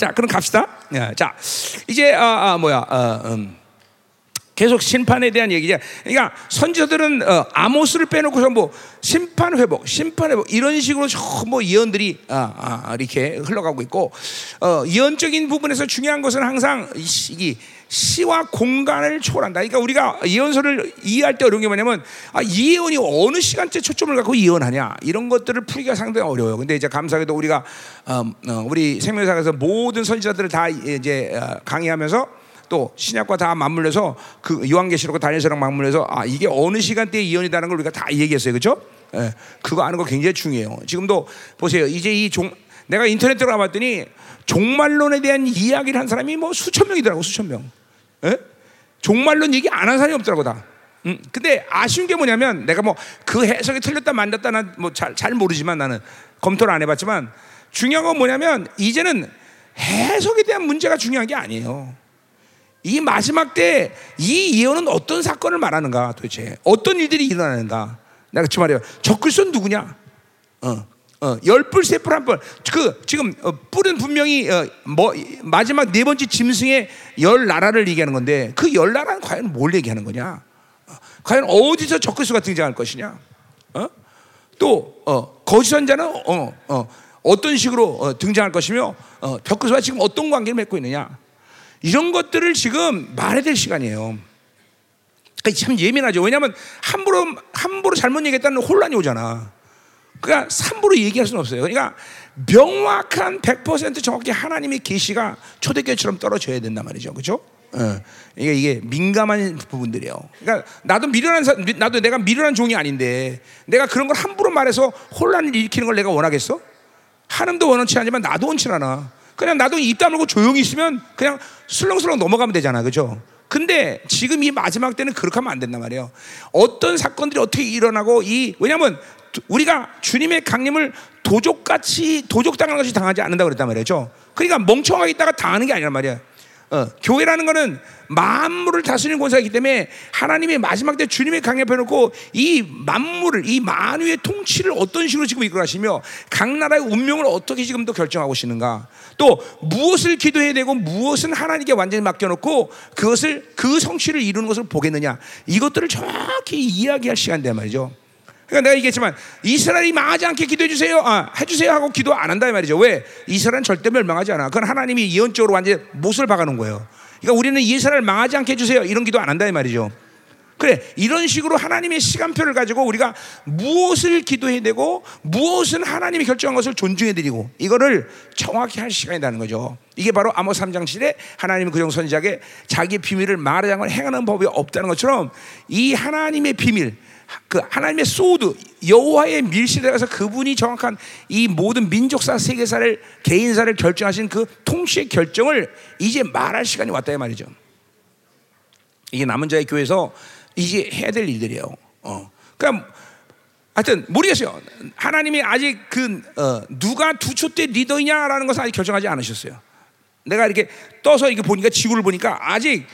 자, 그럼 갑시다. 야, 자, 이제 아, 아 뭐야? 어, 음. 계속 심판에 대한 얘기죠. 그러니까 선지자들은 어, 아모스를 빼놓고서 뭐 심판 회복, 심판 회복 이런 식으로 뭐 예언들이 아, 아, 이렇게 흘러가고 있고 어, 예언적인 부분에서 중요한 것은 항상 이, 이 시와 공간을 초월한다. 그러니까 우리가 예언서를 이해할 때 어려운 게 뭐냐면 아, 이 예언이 어느 시간대 초점을 갖고 예언하냐 이런 것들을 풀기가 상당히 어려워요. 근데 이제 감사하게도 우리가 어, 어, 우리 생명사에서 모든 선지자들을 다 이제 어, 강의하면서 또 신약과 다 맞물려서 그 요한계시록과 다니엘서랑 맞물려서 아 이게 어느 시간대에 예언이라는 걸 우리가 다 얘기했어요, 그렇죠? 예, 그거 아는 거 굉장히 중요해요. 지금도 보세요, 이제 이 종 내가 인터넷 들어가 봤더니 종말론에 대한 이야기를 한 사람이 뭐 수천 명이더라고, 수천 명. 예? 종말론 얘기 안 한 사람이 없더라고 다. 음, 근데 아쉬운 게 뭐냐면 내가 뭐 그 해석이 틀렸다 만졌다 난뭐잘 잘 모르지만 나는 검토를 안 해봤지만 중요한 건 뭐냐면 이제는 해석에 대한 문제가 중요한 게 아니에요. 이 마지막 때 이 예언은 어떤 사건을 말하는가 도대체? 어떤 일들이 일어나는가? 내가 그 말이에요. 적글선 누구냐? 어, 어, 열불 세뿔 한뿔 그 지금 어, 뿔은 분명히 어, 뭐 마지막 네 번째 짐승의 열 나라를 얘기하는 건데 그 열 나라는 과연 뭘 얘기하는 거냐? 어, 과연 어디서 적글수가 등장할 것이냐? 어? 또 어, 거짓 선자는 어, 어, 어떤 식으로 어, 등장할 것이며 어, 적글수와 지금 어떤 관계를 맺고 있느냐 이런 것들을 지금 말해야 될 시간이에요. 그러니까 참 예민하죠. 왜냐하면 함부로 함부로 잘못 얘기했다는 혼란이 오잖아. 그러니까 함부로 얘기할 수는 없어요. 그러니까 명확한 100% 정확히 하나님의 계시가 초대교회처럼 떨어져야 된단 말이죠. 그렇죠? 어. 이게 이게 민감한 부분들이에요. 그러니까 나도 미련한 나도 내가 미련한 종이 아닌데 내가 그런 걸 함부로 말해서 혼란을 일으키는 걸 내가 원하겠어? 하나님도 원치 않지만 나도 원치 않아. 그냥 나도 입 다물고 조용히 있으면 그냥 술렁술렁 넘어가면 되잖아. 그죠? 근데 지금 이 마지막 때는 그렇게 하면 안 된단 말이에요. 어떤 사건들이 어떻게 일어나고 이 왜냐면 우리가 주님의 강림을 도적같이 도적당하는 것이 당하지 않는다 그랬단 말이죠. 그러니까 멍청하게 있다가 당하는 게 아니란 말이야. 어, 교회라는 것은 만물을 다스리는 권세이기 때문에 하나님의 마지막 때 주님의 강에 펴놓고 이 만물을 이 만유의 통치를 어떤 식으로 지금 이끌어가시며 각 나라의 운명을 어떻게 지금도 결정하고 계시는가 또 무엇을 기도해야 되고 무엇은 하나님께 완전히 맡겨놓고 그것을 그 성취를 이루는 것을 보겠느냐 이것들을 정확히 이야기할 시간대 말이죠. 그러니까 내가 얘기했지만 이스라엘이 망하지 않게 기도해 주세요. 아, 해 주세요 하고 기도 안 한다 이 말이죠. 왜? 이스라엘은 절대 멸망하지 않아. 그건 하나님이 예언적으로 완전 못을 박아 놓은 거예요. 그러니까 우리는 이스라엘 망하지 않게 해 주세요. 이런 기도 안 한다 이 말이죠. 그래 이런 식으로 하나님의 시간표를 가지고 우리가 무엇을 기도해야 되고 무엇은 하나님이 결정한 것을 존중해 드리고 이거를 정확히 할 시간이라는 거죠. 이게 바로 아모스 3장 7에 하나님의 그정 선지자에게 자기 비밀을 말하지 않고 행하는 법이 없다는 것처럼 이 하나님의 비밀 그 하나님의 소드 여호와의 밀실에 가서 그분이 정확한 이 모든 민족사 세계사를 개인사를 결정하신 그 통치의 결정을 이제 말할 시간이 왔다 이 말이죠. 이게 남은 자의 교회에서 이제 해야 될 일들이에요. 어. 그러니까 하여튼 모르겠어요. 하나님이 아직 그 어, 누가 두초대 리더이냐라는 것을 아직 결정하지 않으셨어요. 내가 이렇게 떠서 이게 보니까 지구를 보니까 아직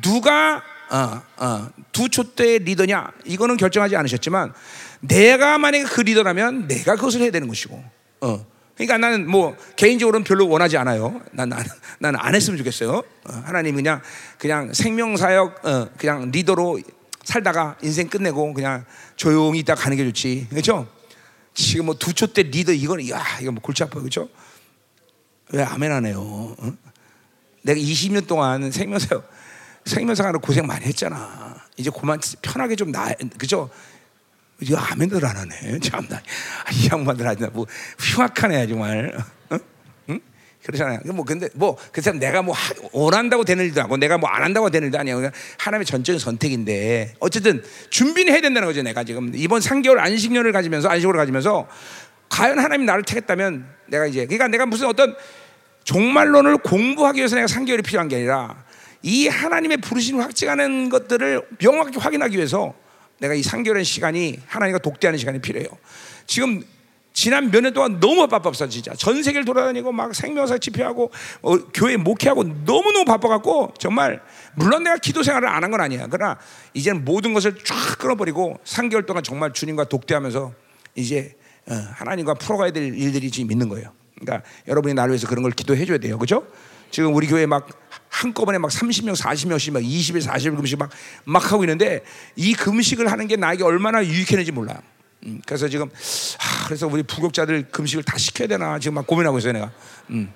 누가 어, 어, 두 촛대 리더냐 이거는 결정하지 않으셨지만 내가 만약에 그 리더라면 내가 그것을 해야 되는 것이고 어. 그러니까 나는 뭐 개인적으로는 별로 원하지 않아요. 난 나는 나는 안 했으면 좋겠어요. 어, 하나님 그냥 그냥 생명 사역 어, 그냥 리더로 살다가 인생 끝내고 그냥 조용히 있다 가는 게 좋지. 그렇죠? 지금 뭐 두 초 때 리더 이거는 야 이거 뭐 골치 아파 그렇죠? 왜 아멘 안 해요? 어? 내가 20년 동안 생명 사역 생명사역으로 고생 많이 했잖아. 이제 그만 편하게 좀 나, 그죠? 이거 아멘들 안 하네. 참나. 이 양반들 아주 뭐 흉악하네 정말. 어? 응? 그렇잖아요. 뭐 근데 뭐 그래서 내가 뭐 하, 원한다고 되는 일도 아니고 내가 뭐 안 한다고 되는 일도 아니야. 그냥 하나님의 전적인 선택인데 어쨌든 준비는 해야 된다는 거죠. 내가 지금 이번 3개월 안식년을 가지면서 안식으로 가지면서 과연 하나님이 나를 택했다면 내가 이제 그러니까 내가 무슨 어떤 종말론을 공부하기 위해서 내가 3개월이 필요한 게 아니라 이 하나님의 부르심을 확증하는 것들을 명확히 확인하기 위해서 내가 이 3개월의 시간이 하나님과 독대하는 시간이 필요해요. 지금 지난 몇 년 동안 너무 바빴어 진짜 전 세계를 돌아다니고 막 생명사 집회하고 어, 교회 목회하고 너무 너무 바빠갖고 정말 물론 내가 기도 생활을 안 한 건 아니야 그러나 이제는 모든 것을 쫙 끊어버리고 3개월 동안 정말 주님과 독대하면서 이제 어, 하나님과 풀어가야 될 일들이 지금 있는 거예요 그러니까 여러분이 나를 위해서 그런 걸 기도해 줘야 돼요. 그죠? 지금 우리 교회 막 한꺼번에 막 30명, 40명씩 막 20일, 40일 금식 막, 막 하고 있는데 이 금식을 하는 게 나에게 얼마나 유익했는지 몰라. 음, 그래서 지금 하, 그래서 우리 부격자들 금식을 다 시켜야 되나 지금 막 고민하고 있어요, 내가. 음.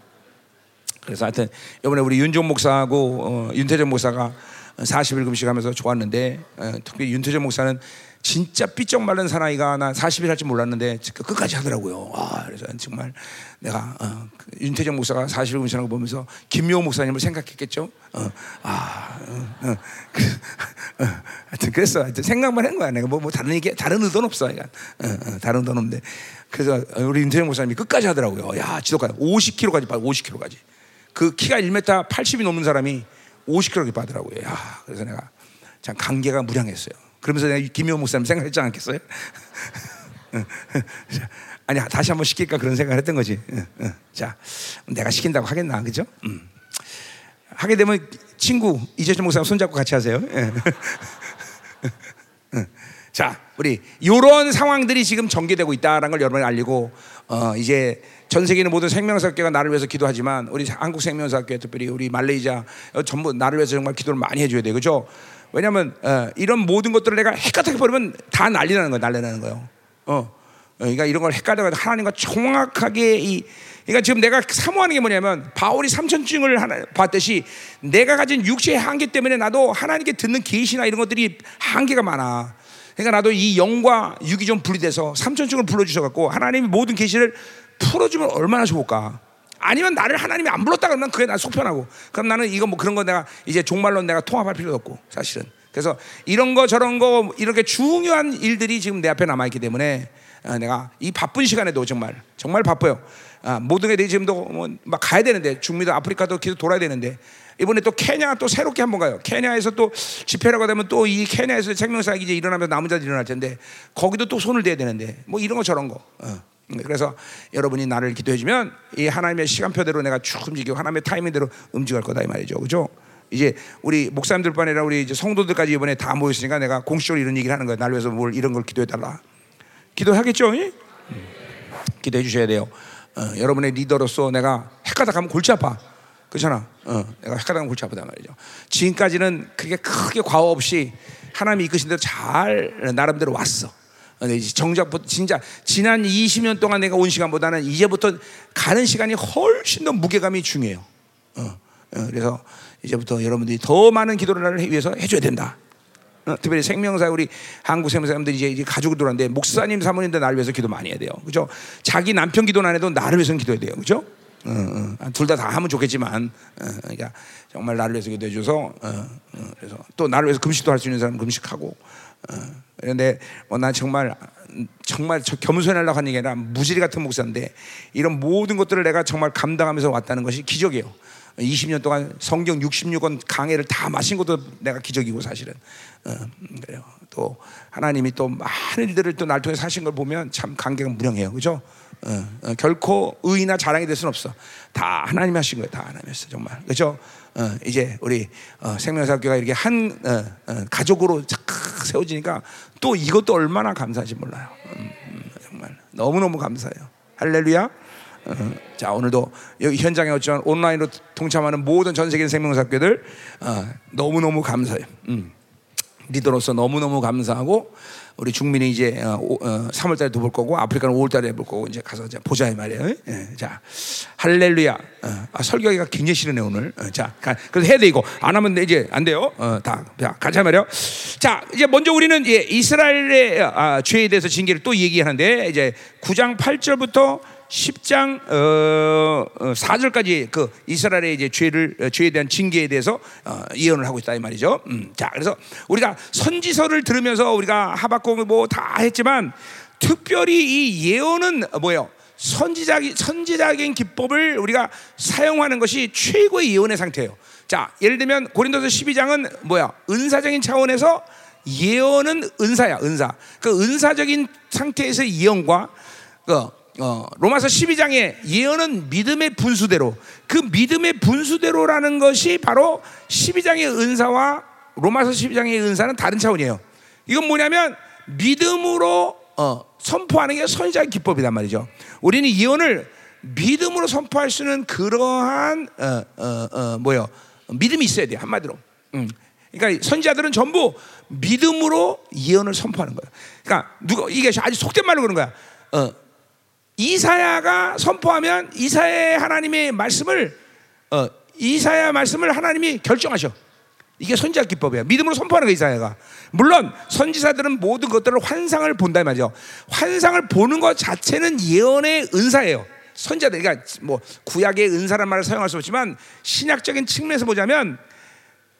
그래서 하여튼 이번에 우리 윤종 목사하고 어, 윤태정 목사가 40일 금식하면서 좋았는데 어, 특히 윤태정 목사는 진짜 삐쩍 마른 사나이가 나 40일 할줄 몰랐는데 끝까지 하더라고요. 아, 그래서 정말 내가 어, 그 윤태정 목사가 40일 금식하는 거 보면서 김묘 목사님을 생각했겠죠. 어, 아, 어, 어, 그, 어, 하여튼 그랬어. 하여튼 생각만 한 거야. 내가 뭐, 뭐 다른 얘기 다른 의도는 없어. 그러니까. 어, 어, 다른 의도는 없는데 그래서 우리 윤태정 목사님이 끝까지 하더라고요. 야, 지도까지 50kg까지 빠 50kg까지. 그 키가 1m 80이 넘는 사람이 50kg 빠더라고요. 야, 그래서 내가 참 관계가 무량했어요. 그러면서 내가 김효 목사님 생각했지 않겠어요? 아니 다시 한번 시킬까 그런 생각을 했던 거지. 자, 내가 시킨다고 하겠나, 그죠? 음. 하게 되면 친구 이재준 목사님 손잡고 같이 하세요. 자, 우리 이런 상황들이 지금 전개되고 있다라는 걸 여러분이 알리고 어, 이제 전 세계 는 모든 생명사학교가 나를 위해서 기도하지만 우리 한국 생명사학교 특별히 우리 말레이시아 어, 전부 나를 위해서 정말 기도를 많이 해줘야 돼, 그죠? 왜냐하면 어, 이런 모든 것들을 내가 헷갈하게 버리면 다 난리 나는 거야, 난리 나는 거예요. 어, 어 그러니까 이런 걸 헷갈려가 하나님과 정확하게 이 그러니까 지금 내가 사모하는 게 뭐냐면 바울이 삼천증을 하나 봤듯이 내가 가진 육체의 한계 때문에 나도 하나님께 듣는 계시나 이런 것들이 한계가 많아. 그러니까 나도 이 영과 육이 좀 분리돼서 삼천증을 불러주셔갖고 하나님이 모든 계시를 풀어주면 얼마나 좋을까. 아니면 나를 하나님이 안 불렀다 그러면 그게 난 속편하고 그럼 나는 이거 뭐 그런 거 내가 이제 종말로 내가 통합할 필요도 없고 사실은 그래서 이런 거 저런 거 이렇게 중요한 일들이 지금 내 앞에 남아 있기 때문에 어, 내가 이 바쁜 시간에도 정말 정말 바빠요. 아, 모든 게 지금도 뭐 막 가야 되는데 중미도 아프리카도 계속 돌아야 되는데 이번에 또 케냐 또 새롭게 한번 가요. 케냐에서 또 집회라고 되면 또 이 케냐에서 생명사역이 이제 일어나면 남은 자들 일어날 텐데 거기도 또 손을 대야 되는데 뭐 이런 거 저런 거. 어. 그래서 여러분이 나를 기도해주면 이 하나님의 시간표대로 내가 쭉 움직이고 하나님의 타이밍대로 움직일 거다 이 말이죠, 그죠? 이제 우리 목사님들뿐 아니라 우리 이제 성도들까지 이번에 다 모였으니까 내가 공식적으로 이런 얘기를 하는 거야. 나를 위해서 뭘 이런 걸 기도해 달라. 기도하겠죠? 음. 기도해 주셔야 돼요. 어, 여러분의 리더로서 내가 헷가닥 하면 골치 아파. 그렇잖아. 어, 내가 헷가닥 하면 골치 아프단 말이죠. 지금까지는 그게 크게 과오 없이 하나님이 이끄신 대로 잘 나름대로 왔어. 정작부터 진짜 지난 20년 동안 내가 온 시간보다는 이제부터 가는 시간이 훨씬 더 무게감이 중요해요. 어, 어, 그래서 이제부터 여러분들이 더 많은 기도를 위해서 해줘야 된다. 어, 특별히 생명사 우리 한국 생명사람들이 이제, 이제 가족을 들어왔는데 목사님 사모님들 나를 위해서 기도 많이 해야 돼요. 그죠? 자기 남편 기도는 안 해도 나를 위해서는 기도해야 돼요. 그죠? 어, 어. 둘다 다 하면 좋겠지만, 어, 그러니까 정말 나를 위해서 기도해 줘서, 어, 그래서 또 나를 위해서 금식도 할 수 있는 사람 금식하고, 그런데 뭐 난 정말 정말 저 겸손하려고 하는 게 아니라 무지리 같은 목사인데 이런 모든 것들을 내가 정말 감당하면서 왔다는 것이 기적이에요. 20년 동안 성경 66권 강해를 다 마신 것도 내가 기적이고 사실은 어, 그래요. 또 하나님이 또 많은 일들을 또 날 통해 사신 걸 보면 참 감개가 무량해요. 그죠? 어, 어, 결코 의나 자랑이 될 수는 없어. 다 하나님이 하신 거예요. 다 하나님이 했어 정말. 그죠? 어, 이제 우리 어, 생명사교가 이렇게 한 어, 어, 가족으로 착 세워지니까 또 이것도 얼마나 감사한지 몰라요. 음, 음, 정말 너무 너무 감사해요. 할렐루야. 어, 자 오늘도 여기 현장에 어쩌면 온라인으로 동참하는 모든 전 세계 생명사교들 어, 너무 너무 감사해요. 음. 리더로서 너무 너무 감사하고 우리 중민이 이제 어, 어, 3월달에 도볼 거고 아프리카는 5월달에 볼 거고 이제 가서 이제 보자 이 말이에요. 예, 자 할렐루야. 어, 아, 설교하기가 굉장히 싫으네 오늘. 어, 자 가, 그래서 해야 돼 이거 안 하면 이제 안 돼요. 어, 다 자, 가자 말이요. 자 이제 먼저 우리는 예, 이스라엘의 아, 죄에 대해서 징계를 또 얘기하는데 이제 9장 8절부터 10장 어, 4절까지 어, 그 이스라엘의 이제 죄를 어, 죄에 대한 징계에 대해서 어, 예언을 하고 있다 이 말이죠. 음, 자, 그래서 우리가 선지서를 들으면서 우리가 하박국 뭐다 했지만 특별히 이 예언은 뭐예요? 선지자 선지자적인 기법을 우리가 사용하는 것이 최고의 예언의 상태예요. 자, 예를 들면 고린도서 12장은 뭐야? 은사적인 차원에서 예언은 은사야, 은사. 그 은사적인 상태에서 예언과 그 어, 로마서 12장의 예언은 믿음의 분수대로 그 믿음의 분수대로라는 것이 바로 12장의 은사와 로마서 12장의 은사는 다른 차원이에요. 이건 뭐냐면 믿음으로 어, 선포하는 게 선지자의 기법이란 말이죠. 우리는 예언을 믿음으로 선포할 수 있는 그러한 어, 어, 어, 뭐요 믿음이 있어야 돼 한마디로. 음. 그러니까 선지자들은 전부 믿음으로 예언을 선포하는 거예요. 그러니까 누가 이게 아주 속된 말로 그런 거야. 어, 이사야가 선포하면 이사야 하나님의 말씀을 어, 이사야 말씀을 하나님이 결정하셔. 이게 선지자 기법이야. 믿음으로 선포하는 거 이사야가. 물론 선지자들은 모든 것들을 환상을 본다 말이죠. 환상을 보는 것 자체는 예언의 은사예요. 선지자들 그러니까 뭐 구약의 은사란 말을 사용할 수 없지만 신약적인 측면에서 보자면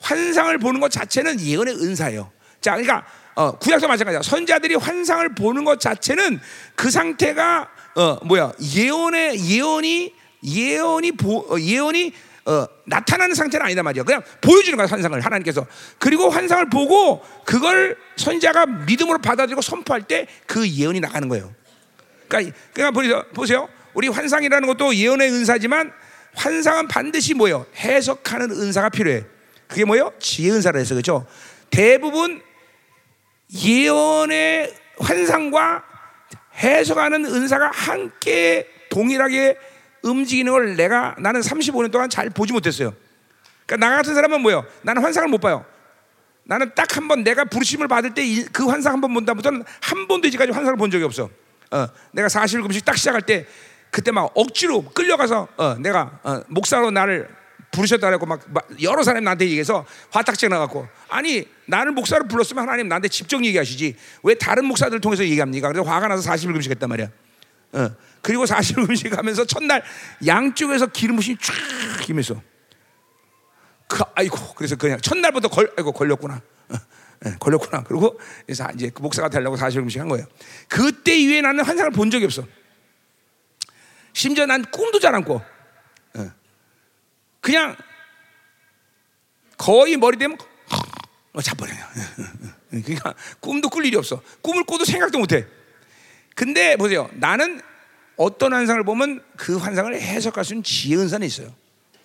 환상을 보는 것 자체는 예언의 은사예요. 자, 그러니까 어, 구약도 마찬가지야. 선자들이 환상을 보는 것 자체는 그 상태가 어, 뭐야 예언의 예언이 예언이 보, 어, 예언이 어, 나타나는 상태는 아니다 말이야. 그냥 보여주는 거야 환상을 하나님께서. 그리고 환상을 보고 그걸 선자가 믿음으로 받아들이고 선포할 때 그 예언이 나가는 거예요. 그러니까, 그러니까 보세요. 우리 환상이라는 것도 예언의 은사지만 환상은 반드시 뭐예요? 해석하는 은사가 필요해. 그게 뭐예요? 지혜 은사라 해서 그렇죠. 대부분 예언의 환상과 해석하는 은사가 함께 동일하게 움직이는 걸 내가 나는 35년 동안 잘 보지 못했어요. 그러니까 나 같은 사람은 뭐예요? 나는 환상을 못 봐요. 나는 딱 한 번 내가 부르심을 받을 때 그 환상 한 번 본다부터는 한 번도 이제까지 환상을 본 적이 없어. 어, 내가 40금식 딱 시작할 때 그때 막 억지로 끌려가서 어, 내가 어, 목사로 나를 부르셨다 그랬고 막, 막 여러 사람이 나한테 얘기해서 화딱지 나갖고 아니 나를 목사로 불렀으면 하나님 나한테 직접 얘기하시지 왜 다른 목사들 통해서 얘기합니까? 그래서 화가 나서 40일 금식했단 말이야. 어. 그리고 40일 금식하면서 첫날 양쪽에서 기름 부심이 쫙 힘면서 그, 아이고 그래서 그냥 첫날부터 걸 아이고 걸렸구나. 어. 네, 걸렸구나. 그리고 그래서 이제 그 목사가 되려고 40일 금식 한 거예요. 그때 이후에 나는 환상을 본 적이 없어. 심지어 난 꿈도 잘 안 꿔. 그냥 거의 머리 되면 어, 자버려요. 그러니까 꿈도 꿀 일이 없어. 꿈을 꿔도 생각도 못 해. 근데 보세요. 나는 어떤 환상을 보면 그 환상을 해석할 수 있는 지혜 은사는 있어요.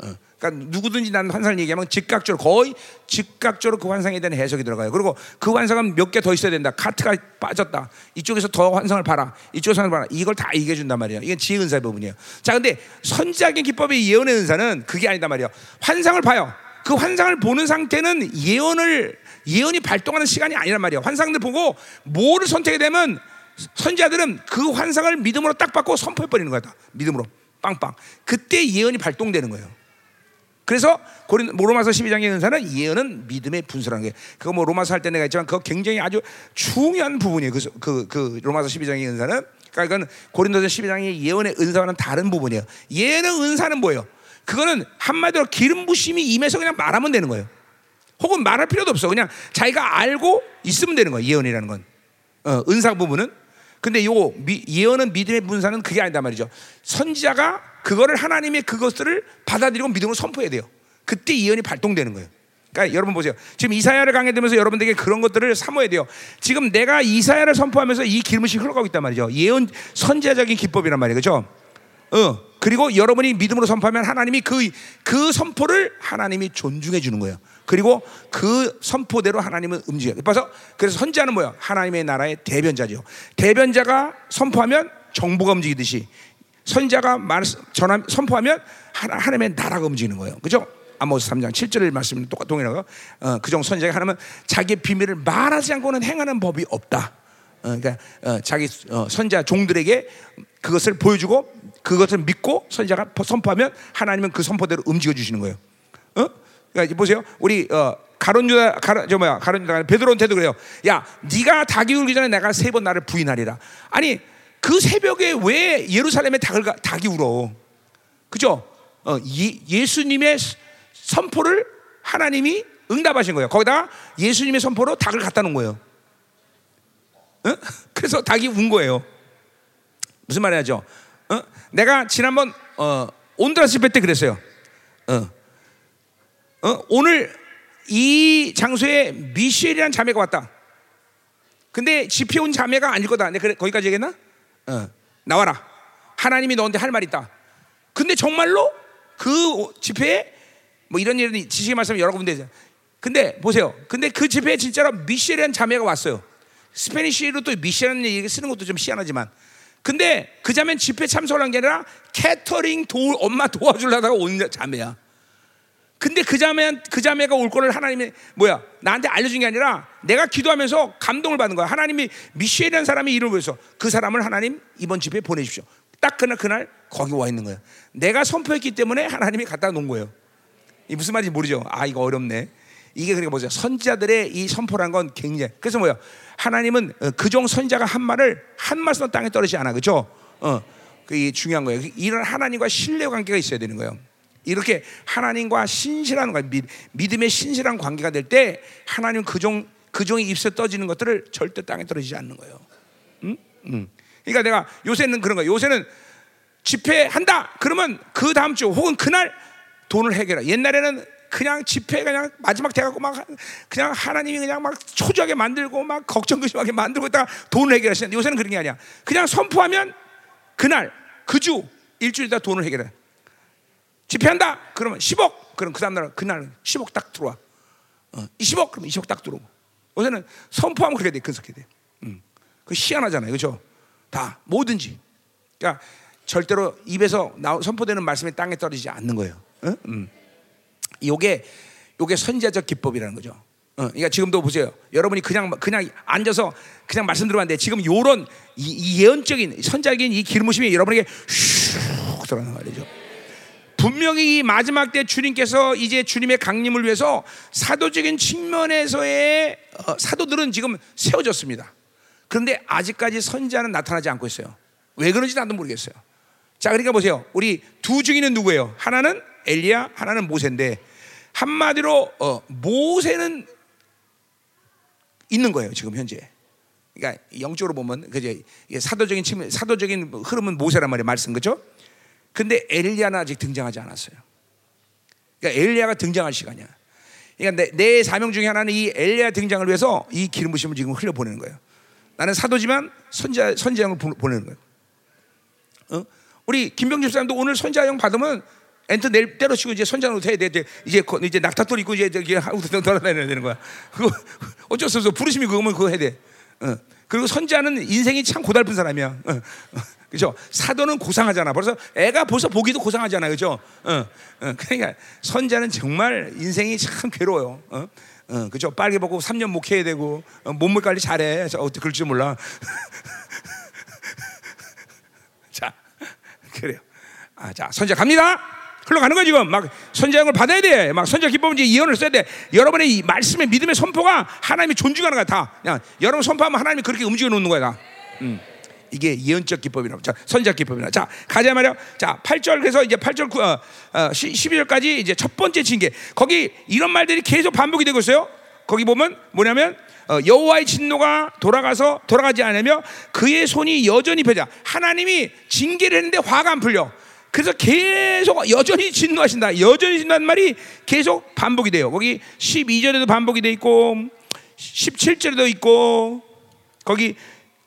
어. 그러니까 누구든지 난 환상을 얘기하면 즉각적으로 거의 즉각적으로 그 환상에 대한 해석이 들어가요. 그리고 그 환상은 몇 개 더 있어야 된다. 카트가 빠졌다. 이쪽에서 더 환상을 봐라. 이쪽에서 환상을 봐라. 이걸 다 얘기해 준단 말이에요. 이게 지혜 은사의 부분이에요. 자, 근데 선지자적인 기법의 예언의 은사는 그게 아니다 말이에요. 환상을 봐요. 그 환상을 보는 상태는 예언을 예언이 발동하는 시간이 아니란 말이에요. 환상들 보고 뭐를 선택해 되면 선지자들은 그 환상을 믿음으로 딱 받고 선포해 버리는 거야. 믿음으로 빵빵. 그때 예언이 발동되는 거예요. 그래서 고린 뭐 로마서 12장의 은사는 예언은 믿음의 분수라는 게 그거 뭐 로마서 할 때 내가 했지만 그거 굉장히 아주 중요한 부분이에요. 그, 그, 그 로마서 12장의 은사는 그러니까 이건 고린도서 12장의 예언의 은사와는 다른 부분이에요. 예언의 은사는 뭐예요? 그거는 한마디로 기름 부심이 임해서 그냥 말하면 되는 거예요. 혹은 말할 필요도 없어. 그냥 자기가 알고 있으면 되는 거예요. 예언이라는 건. 어, 은사 부분은. 근데 요 예언은 믿음의 분사는 그게 아니다 말이죠. 선지자가 그거를 하나님의 그것들을 받아들이고 믿음으로 선포해야 돼요. 그때 예언이 발동되는 거예요. 그러니까 여러분 보세요. 지금 이사야를 강해되면서 여러분들에게 그런 것들을 사모해야 돼요. 지금 내가 이사야를 선포하면서 이 기름이 흘러가고 있단 말이죠. 예언 선지자적인 기법이란 말이에요. 그렇죠? 어. 그리고 여러분이 믿음으로 선포하면 하나님이 그, 그 선포를 하나님이 존중해 주는 거예요. 그리고 그 선포대로 하나님은 움직여요. 그래서, 그래서 선지자는 뭐야? 하나님의 나라의 대변자죠. 대변자가 선포하면 정부가 움직이듯이 선자가 말, 전함, 선포하면 하나님의 나라가 움직이는 거예요. 그죠? 아모스 3장 7절의 말씀은 똑같 동일하고 어, 그정 선자가 하나면 자기 비밀을 말하지 않고는 행하는 법이 없다. 어, 그러니까 어, 자기 어, 선자 종들에게 그것을 보여주고 그것을 믿고 선자가 선포하면 하나님은 그 선포대로 움직여 주시는 거예요. 어? 그러니까 보세요. 우리 어, 가론 유다 가론 저 뭐야 가론 유다 베드로한테도 그래요. 야, 네가 닭이 울기 전에 내가 세 번 나를 부인하리라. 아니 그 새벽에 왜 예루살렘에 닭을, 닭이 울어? 그죠? 어, 예, 수님의 선포를 하나님이 응답하신 거예요. 거기다 예수님의 선포로 닭을 갖다 놓은 거예요. 어? 그래서 닭이 운 거예요. 무슨 말이죠? 어? 내가 지난번 어, 온드라스 때 그랬어요. 어. 어? 오늘 이 장소에 미셸이라는 자매가 왔다. 근데 집회 온 자매가 아닐 거다. 내가 거기까지 얘기했나? 어, 나와라. 하나님이 너한테 할 말 있다. 근데 정말로 그 집회에 뭐 이런 이런 지식의 말씀 여러 군데 근데 보세요. 근데 그 집회에 진짜로 미셸이라는 자매가 왔어요. Spanish로 또 미셸이라는 얘기 쓰는 것도 좀 희한하지만 근데 그 자매는 집회 참석을 한 게 아니라 캐터링 도 엄마 도와주려다가 온 자매야. 근데 그 자매 그 자매가 올 거를 하나님이 뭐야 나한테 알려준 게 아니라 내가 기도하면서 감동을 받은 거야. 하나님이 미셸이라는 사람의 이름을 위해서 그 사람을 하나님 이번 집회에 보내십시오. 딱 그날 그날 거기 와 있는 거야. 내가 선포했기 때문에 하나님이 갖다 놓은 거예요. 이 무슨 말인지 모르죠. 아 이거 어렵네. 이게 그러니까 뭐죠? 선지자들의 이 선포란 건 굉장히 그래서 뭐야? 하나님은 어, 그종 선지자가 한 말을 한 말씀 땅에 떨어지지 않아, 그렇죠? 어, 그게 중요한 거예요. 이런 하나님과 신뢰 관계가 있어야 되는 거예요. 이렇게 하나님과 신실한 관 믿음의 신실한 관계가 될 때 하나님 그종 그종이 입새 떠지는 것들을 절대 땅에 떨어지지 않는 거예요. 응? 응. 그러니까 내가 요새는 그런 거예요. 요새는 집회한다. 그러면 그 다음 주 혹은 그날 돈을 해결해. 옛날에는 그냥 집회 그냥 마지막 돼갖고 막 그냥 하나님이 그냥 막 초조하게 만들고 막 걱정근심하게 만들고 있다가 돈을 해결하시는데 요새는 그런 게 아니야. 그냥 선포하면 그날 그 주 일주일 있다 돈을 해결해. 집회한다. 그러면 10억. 그럼 그 다음 날 그날 10억 딱 들어와. 어, 20억 그러면 20억 딱 들어오고. 요새는 선포하면 그렇게 돼. 근속해 돼. 음. 그 희한하잖아요. 그렇죠? 다 뭐든지. 그러니까 절대로 입에서 나, 선포되는 말씀이 땅에 떨어지지 않는 거예요. 어? 음. 요게 요게 선지자적 기법이라는 거죠. 어, 그러니까 지금도 보세요. 여러분이 그냥 그냥 앉아서 그냥 말씀 들어봤는데 지금 요런 이, 이 예언적인 선자적인 이 기름 부심이 여러분에게 슉 들어가는 말이죠. 분명히 이 마지막 때 주님께서 이제 주님의 강림을 위해서 사도적인 측면에서의 어, 사도들은 지금 세워졌습니다. 그런데 아직까지 선자는 나타나지 않고 있어요. 왜 그런지 나도 모르겠어요. 자, 그러니까 보세요. 우리 두 중에는 누구예요? 하나는 엘리야, 하나는 모세인데 한마디로 어, 모세는 있는 거예요 지금 현재. 그러니까 영적으로 보면 그제 사도적인 사도적인 흐름은 모세란 말이에요 말씀 그죠? 근데 엘리야는 아직 등장하지 않았어요. 그러니까 엘리야가 등장할 시간이야. 그러니까 내, 내 사명 중에 하나는 이 엘리야 등장을 위해서 이 기름 부심을 지금 흘려 보내는 거예요. 나는 사도지만 선자 선지양을 보내는 거예요. 어? 우리 김병준 사람도 오늘 선자형 받으면 엔터 내일 때려치고 이제 선장으로 해야 돼. 이제 이제 낙타돌 입고 이제 저기 하고 돌아다녀야 되는 거야. 그거 어쩔 수 없어. 부르심이 그거면 그거 해야 돼. 어. 그리고 선자는 인생이 참 고달픈 사람이야. 어. 어. 그죠? 사도는 고상하잖아. 벌써 애가 벌써 보기도 고상하잖아. 그죠? 어. 어. 그러니까 선자는 정말 인생이 참 괴로워요. 어. 어. 그죠? 빨개 보고 3년 목해야 되고 어, 몸물 관리 잘해. 어떻게 그럴 줄 몰라. 자, 그래요. 아, 자, 선자 갑니다. 흘러가는 거야 지금 막 선자형을 받아야 돼. 막 선자 기법은 이제 예언을 써야 돼. 여러분의 이 말씀의 믿음의 선포가 하나님이 존중하는 거야 다. 그냥 여러분 선포하면 하나님이 그렇게 움직여 놓는 거야 다. 음. 이게 예언적 기법이라고. 자, 선자 기법이라. 자, 가자 말이야. 자, 8절 그래서 이제 8절 9, 어, 어, 12절까지 이제 첫 번째 징계. 거기 이런 말들이 계속 반복이 되고 있어요. 거기 보면 뭐냐면 어, 여호와의 진노가 돌아가서 돌아가지 않으며 그의 손이 여전히 펴자. 하나님이 징계를 했는데 화가 안 풀려. 그래서 계속 여전히 진노하신다. 여전히 진노한 말이 계속 반복이 돼요. 거기 12절에도 반복이 돼 있고 17절에도 있고 거기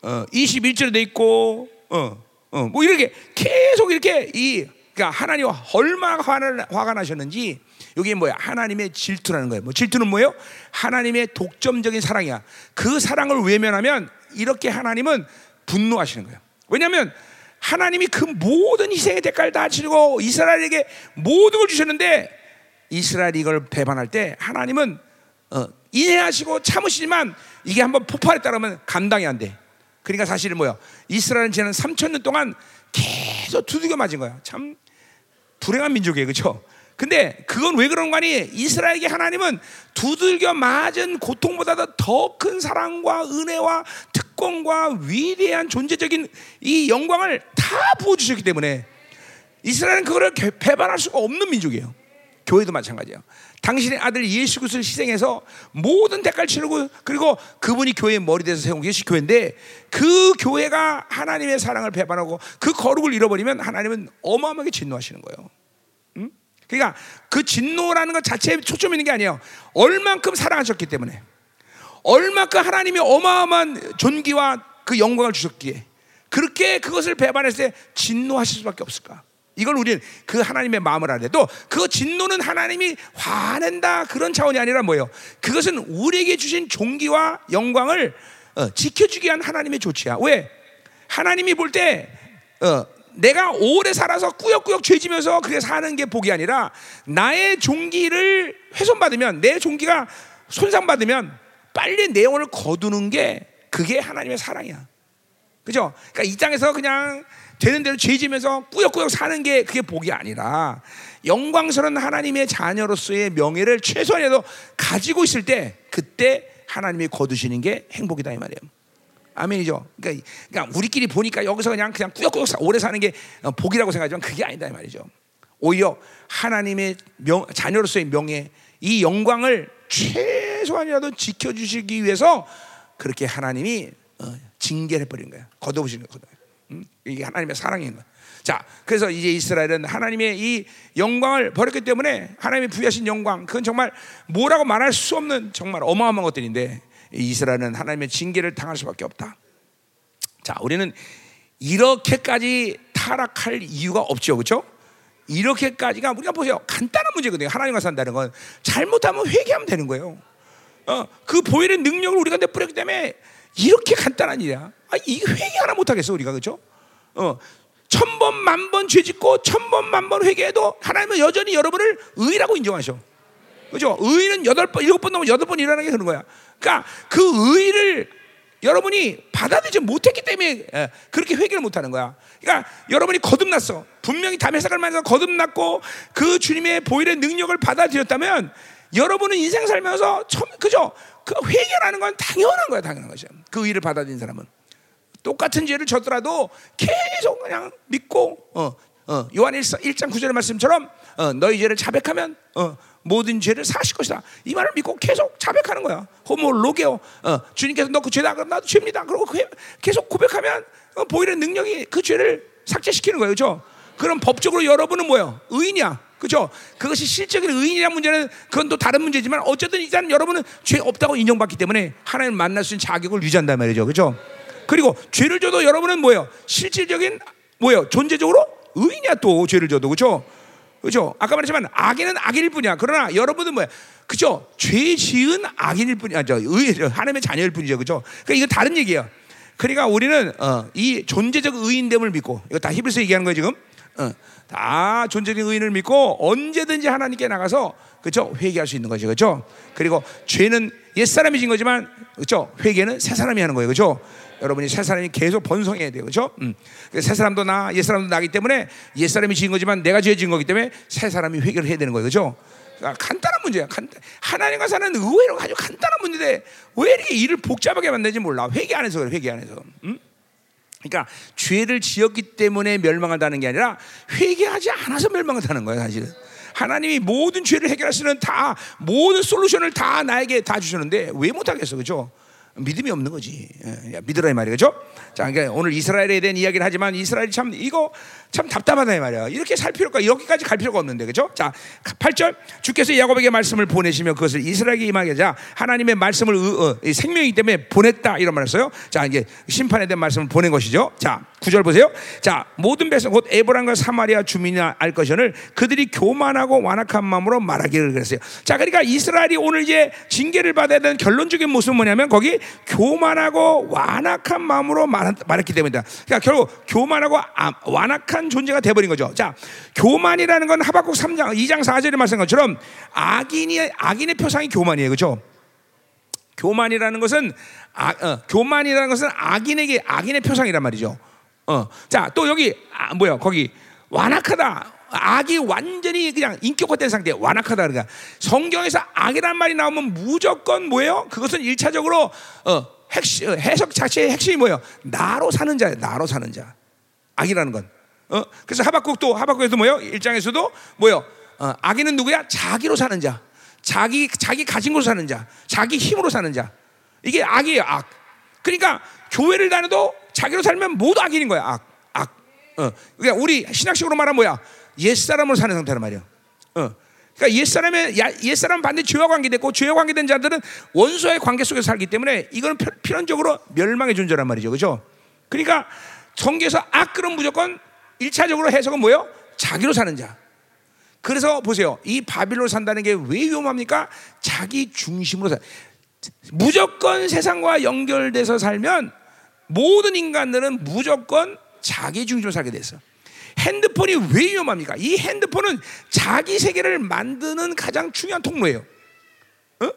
어, 21절에도 있고 어, 어, 뭐 이렇게 계속 이렇게 이 그러니까 하나님 얼마나 화를, 화가 나셨는지 이게 뭐야? 하나님의 질투라는 거예요. 뭐 질투는 뭐예요? 하나님의 독점적인 사랑이야. 그 사랑을 외면하면 이렇게 하나님은 분노하시는 거예요. 왜냐하면 하나님이 그 모든 희생의 대가를 다 치르고 이스라엘에게 모든 걸 주셨는데 이스라엘이 이걸 배반할 때 하나님은 어, 인해하시고 참으시지만 이게 한번 폭발했다 그러면 감당이 안 돼. 그러니까 사실은 뭐야? 이스라엘은 지난 3천 년 동안 계속 두들겨 맞은 거야. 참 불행한 민족이에요. 그렇죠? 근데 그건 왜 그런 거 아니? 이스라엘에게 하나님은 두들겨 맞은 고통보다도 더큰 사랑과 은혜와 특권과 위대한 존재적인 이 영광을 다 부어주셨기 때문에 이스라엘은 그거를 배반할 수가 없는 민족이에요. 교회도 마찬가지예요. 당신의 아들 예수 그리스도를 희생해서 모든 대가를 치르고 그리고 그분이 교회의 머리 돼서 세운 것이 교회인데 그 교회가 하나님의 사랑을 배반하고 그 거룩을 잃어버리면 하나님은 어마어마하게 진노하시는 거예요. 그러니까 그 진노라는 것 자체에 초점 있는 게 아니에요. 얼만큼 사랑하셨기 때문에. 얼만큼 하나님이 어마어마한 존귀와 그 영광을 주셨기에 그렇게 그것을 배반했을 때 진노하실 수밖에 없을까? 이걸 우리는 그 하나님의 마음을 알아야 돼. 또 그 진노는 하나님이 화낸다 그런 차원이 아니라 뭐예요? 그것은 우리에게 주신 존귀와 영광을 어, 지켜주기 위한 하나님의 조치야. 왜? 하나님이 볼 때 어, 내가 오래 살아서 꾸역꾸역 죄지면서 그게 사는 게 복이 아니라 나의 종기를 훼손받으면 내 종기가 손상받으면 빨리 내 영혼을 거두는 게 그게 하나님의 사랑이야. 그죠? 그러니까 이 땅에서 그냥 되는 대로 죄지면서 꾸역꾸역 사는 게 그게 복이 아니라 영광스러운 하나님의 자녀로서의 명예를 최소한이라도 가지고 있을 때 그때 하나님이 거두시는 게 행복이다 이 말이에요. 아멘이죠. 그러니까, 그러니까 우리끼리 보니까 여기서 그냥 그냥 꾸역꾸역 오래 사는 게 어, 복이라고 생각하지만 그게 아니다 이 말이죠. 오히려 하나님의 명, 자녀로서의 명예, 이 영광을 최소한이라도 지켜주시기 위해서 그렇게 하나님이 어, 징계를 해버린 거야. 거야. 음? 이게 하나님의 사랑인 거야. 자, 그래서 이제 이스라엘은 하나님의 이 영광을 버렸기 때문에 하나님이 부여하신 영광, 그건 정말 뭐라고 말할 수 없는 정말 어마어마한 것들인데 이스라엘은 하나님의 징계를 당할 수밖에 없다. 자, 우리는 이렇게까지 타락할 이유가 없죠, 그렇죠? 이렇게까지가 우리가 보세요, 간단한 문제거든요. 하나님과 산다는 건 잘못하면 회개하면 되는 거예요. 어, 그 보혈의 능력을 우리가 내뿌렸기 때문에 이렇게 간단한 일이야. 아, 이 회개 하나 못 하겠어 우리가 그렇죠? 어, 천 번, 만 번 죄짓고 천 번, 만 번 회개해도 하나님은 여전히 여러분을 의라고 인정하셔. 그죠? 의는 여덟 번, 일곱 번 넘으면 여덟 번 일어나게 그런 거야. 그러니까 그 의를 여러분이 받아들이지 못했기 때문에 예, 그렇게 회개를 못하는 거야. 그러니까 여러분이 거듭났어. 분명히 담의 사을 만나서 거듭났고 그 주님의 보일의 능력을 받아들였다면 여러분은 인생 살면서 처음, 그죠? 그 회개라는 건 당연한 거야, 당연한 것이야. 그 의를 받아들인 사람은 똑같은 죄를 졌더라도 계속 그냥 믿고 어, 어, 요한 1장 9절의 말씀처럼 어, 너희 죄를 자백하면 어, 모든 죄를 사실 것이다. 이 말을 믿고 계속 자백하는 거야. 호모 로게오. 어, 주님께서 너 그 죄다 그럼 나도 죄입니다. 그리고 그, 계속 고백하면 어, 보이는 능력이 그 죄를 삭제시키는 거예요. 그렇죠? 그럼 법적으로 여러분은 뭐예요? 의인이야. 그죠? 그것이 실적인 의인이라는 문제는 그건 또 다른 문제지만 어쨌든 일단 여러분은 죄 없다고 인정받기 때문에 하나님을 만날 수 있는 자격을 유지한단 말이죠. 그죠? 그리고 죄를 져도 여러분은 뭐예요? 실질적인 뭐예요? 존재적으로 의인이야 또 죄를 져도 그죠? 그죠? 아까 말했지만 악인은 악인일 뿐이야. 그러나 여러분은 뭐야? 그죠? 죄 지은 악인일 뿐이야. 저 의, 하나님의 자녀일 뿐이죠. 그죠? 그러니까 이거 다른 얘기야. 그러니까 우리는 어, 이 존재적 의인됨을 믿고 이거 다 히브리서 얘기하는 거예요 지금. 어, 다 존재적인 의인을 믿고 언제든지 하나님께 나가서 그죠 회개할 수 있는 거죠, 그죠? 그리고 죄는 옛 사람이 진 거지만 그죠 회개는 새 사람이 하는 거예요, 그죠? 여러분이 새 사람이 계속 번성해야 돼요, 그죠? 음. 새 사람도 나, 옛 사람도 나기 때문에 옛 사람이 지은 거지만 내가 죄 지은 거기 때문에 새 사람이 회개를 해야 되는 거예요, 그죠? 그러니까 간단한 문제야. 간단, 하나님과 사는 의외로 아주 간단한 문제인데 왜 이렇게 일을 복잡하게 만드는지 몰라. 회개 안에서 그래, 회개 안에서. 음? 그러니까 죄를 지었기 때문에 멸망한다는 게 아니라 회개하지 않아서 멸망한다는 거예요, 사실은. 하나님이 모든 죄를 있는 다 모든 솔루션을 다 나에게 다 주셨는데 왜 못하겠어, 그죠? 믿음이 없는 거지. 예, 믿으라 이 말이죠. 자, 그러니까 오늘 이스라엘에 대한 이야기를 하지만 이스라엘이 참 이거 참 답답하다 이 말이야. 이렇게 살 필요가 여기까지 갈 필요가 없는데 그죠? 자, 8절 주께서 야곱에게 말씀을 보내시며 그것을 이스라엘에게 임하게 하자 하나님의 말씀을 어, 생명이기 때문에 보냈다 이런 말을 써요. 자, 이제 심판에 대한 말씀을 보낸 것이죠. 자, 9절 보세요. 자, 모든 백성 곧 에브란과 사마리아 주민이나 알 것이오늘 그들이 교만하고 완악한 마음으로 말하기를 그랬어요. 자, 그러니까 이스라엘이 오늘 이제 징계를 받아야 되는 결론적인 모습은 뭐냐면 거기 교만하고 완악한 마음으로 말했기 때문이다. 그러니까 결국 교만하고 아, 완악한 존재가 돼버린 거죠. 자, 교만이라는 건 하박국 3장 2장 4절에 말씀한 것처럼 악인이 악인의 표상이 교만이에요, 그렇죠? 교만이라는 것은 아, 어, 교만이라는 것은 악인에게 악인의 표상이란 말이죠. 어, 자, 또 여기 아, 뭐야? 거기 완악하다. 악이 완전히 그냥 인격화된 상태, 완악하다 그러니까 성경에서 악이란 말이 나오면 무조건 뭐예요? 그것은 일차적으로 어, 핵심, 어, 해석 자체의 핵심이 뭐예요? 나로 사는 자예요. 나로 사는 자. 악이라는 건. 어? 그래서 하박국도 하박국에서 뭐예요? 일장에서도 뭐예요? 어, 악인은 누구야? 자기로 사는 자. 자기 자기 가진 것으로 사는 자. 자기 힘으로 사는 자. 이게 악이에요, 악. 그러니까 교회를 다녀도 자기로 살면 모두 악인인 거야, 악. 악. 어. 그러니까 우리 신학식으로 말하면 뭐야? 옛사람으로 사는 상태란 말이야. 어. 그러니까 옛사람의 옛사람 반드시 죄와 관계됐고 죄와 관계된 자들은 원수와의 관계 속에서 살기 때문에 이거는 필연적으로 멸망의 존재란 말이죠. 그죠? 그러니까 성경에서 악그럼 무조건 일차적으로 해석은 뭐예요? 자기로 사는 자. 그래서 보세요. 이 바빌론 산다는 게 왜 위험합니까? 자기 중심으로 살. 무조건 세상과 연결돼서 살면 모든 인간들은 무조건 자기 중심으로 살게 됐어. 핸드폰이 왜 위험합니까? 이 핸드폰은 자기 세계를 만드는 가장 중요한 통로예요. 어?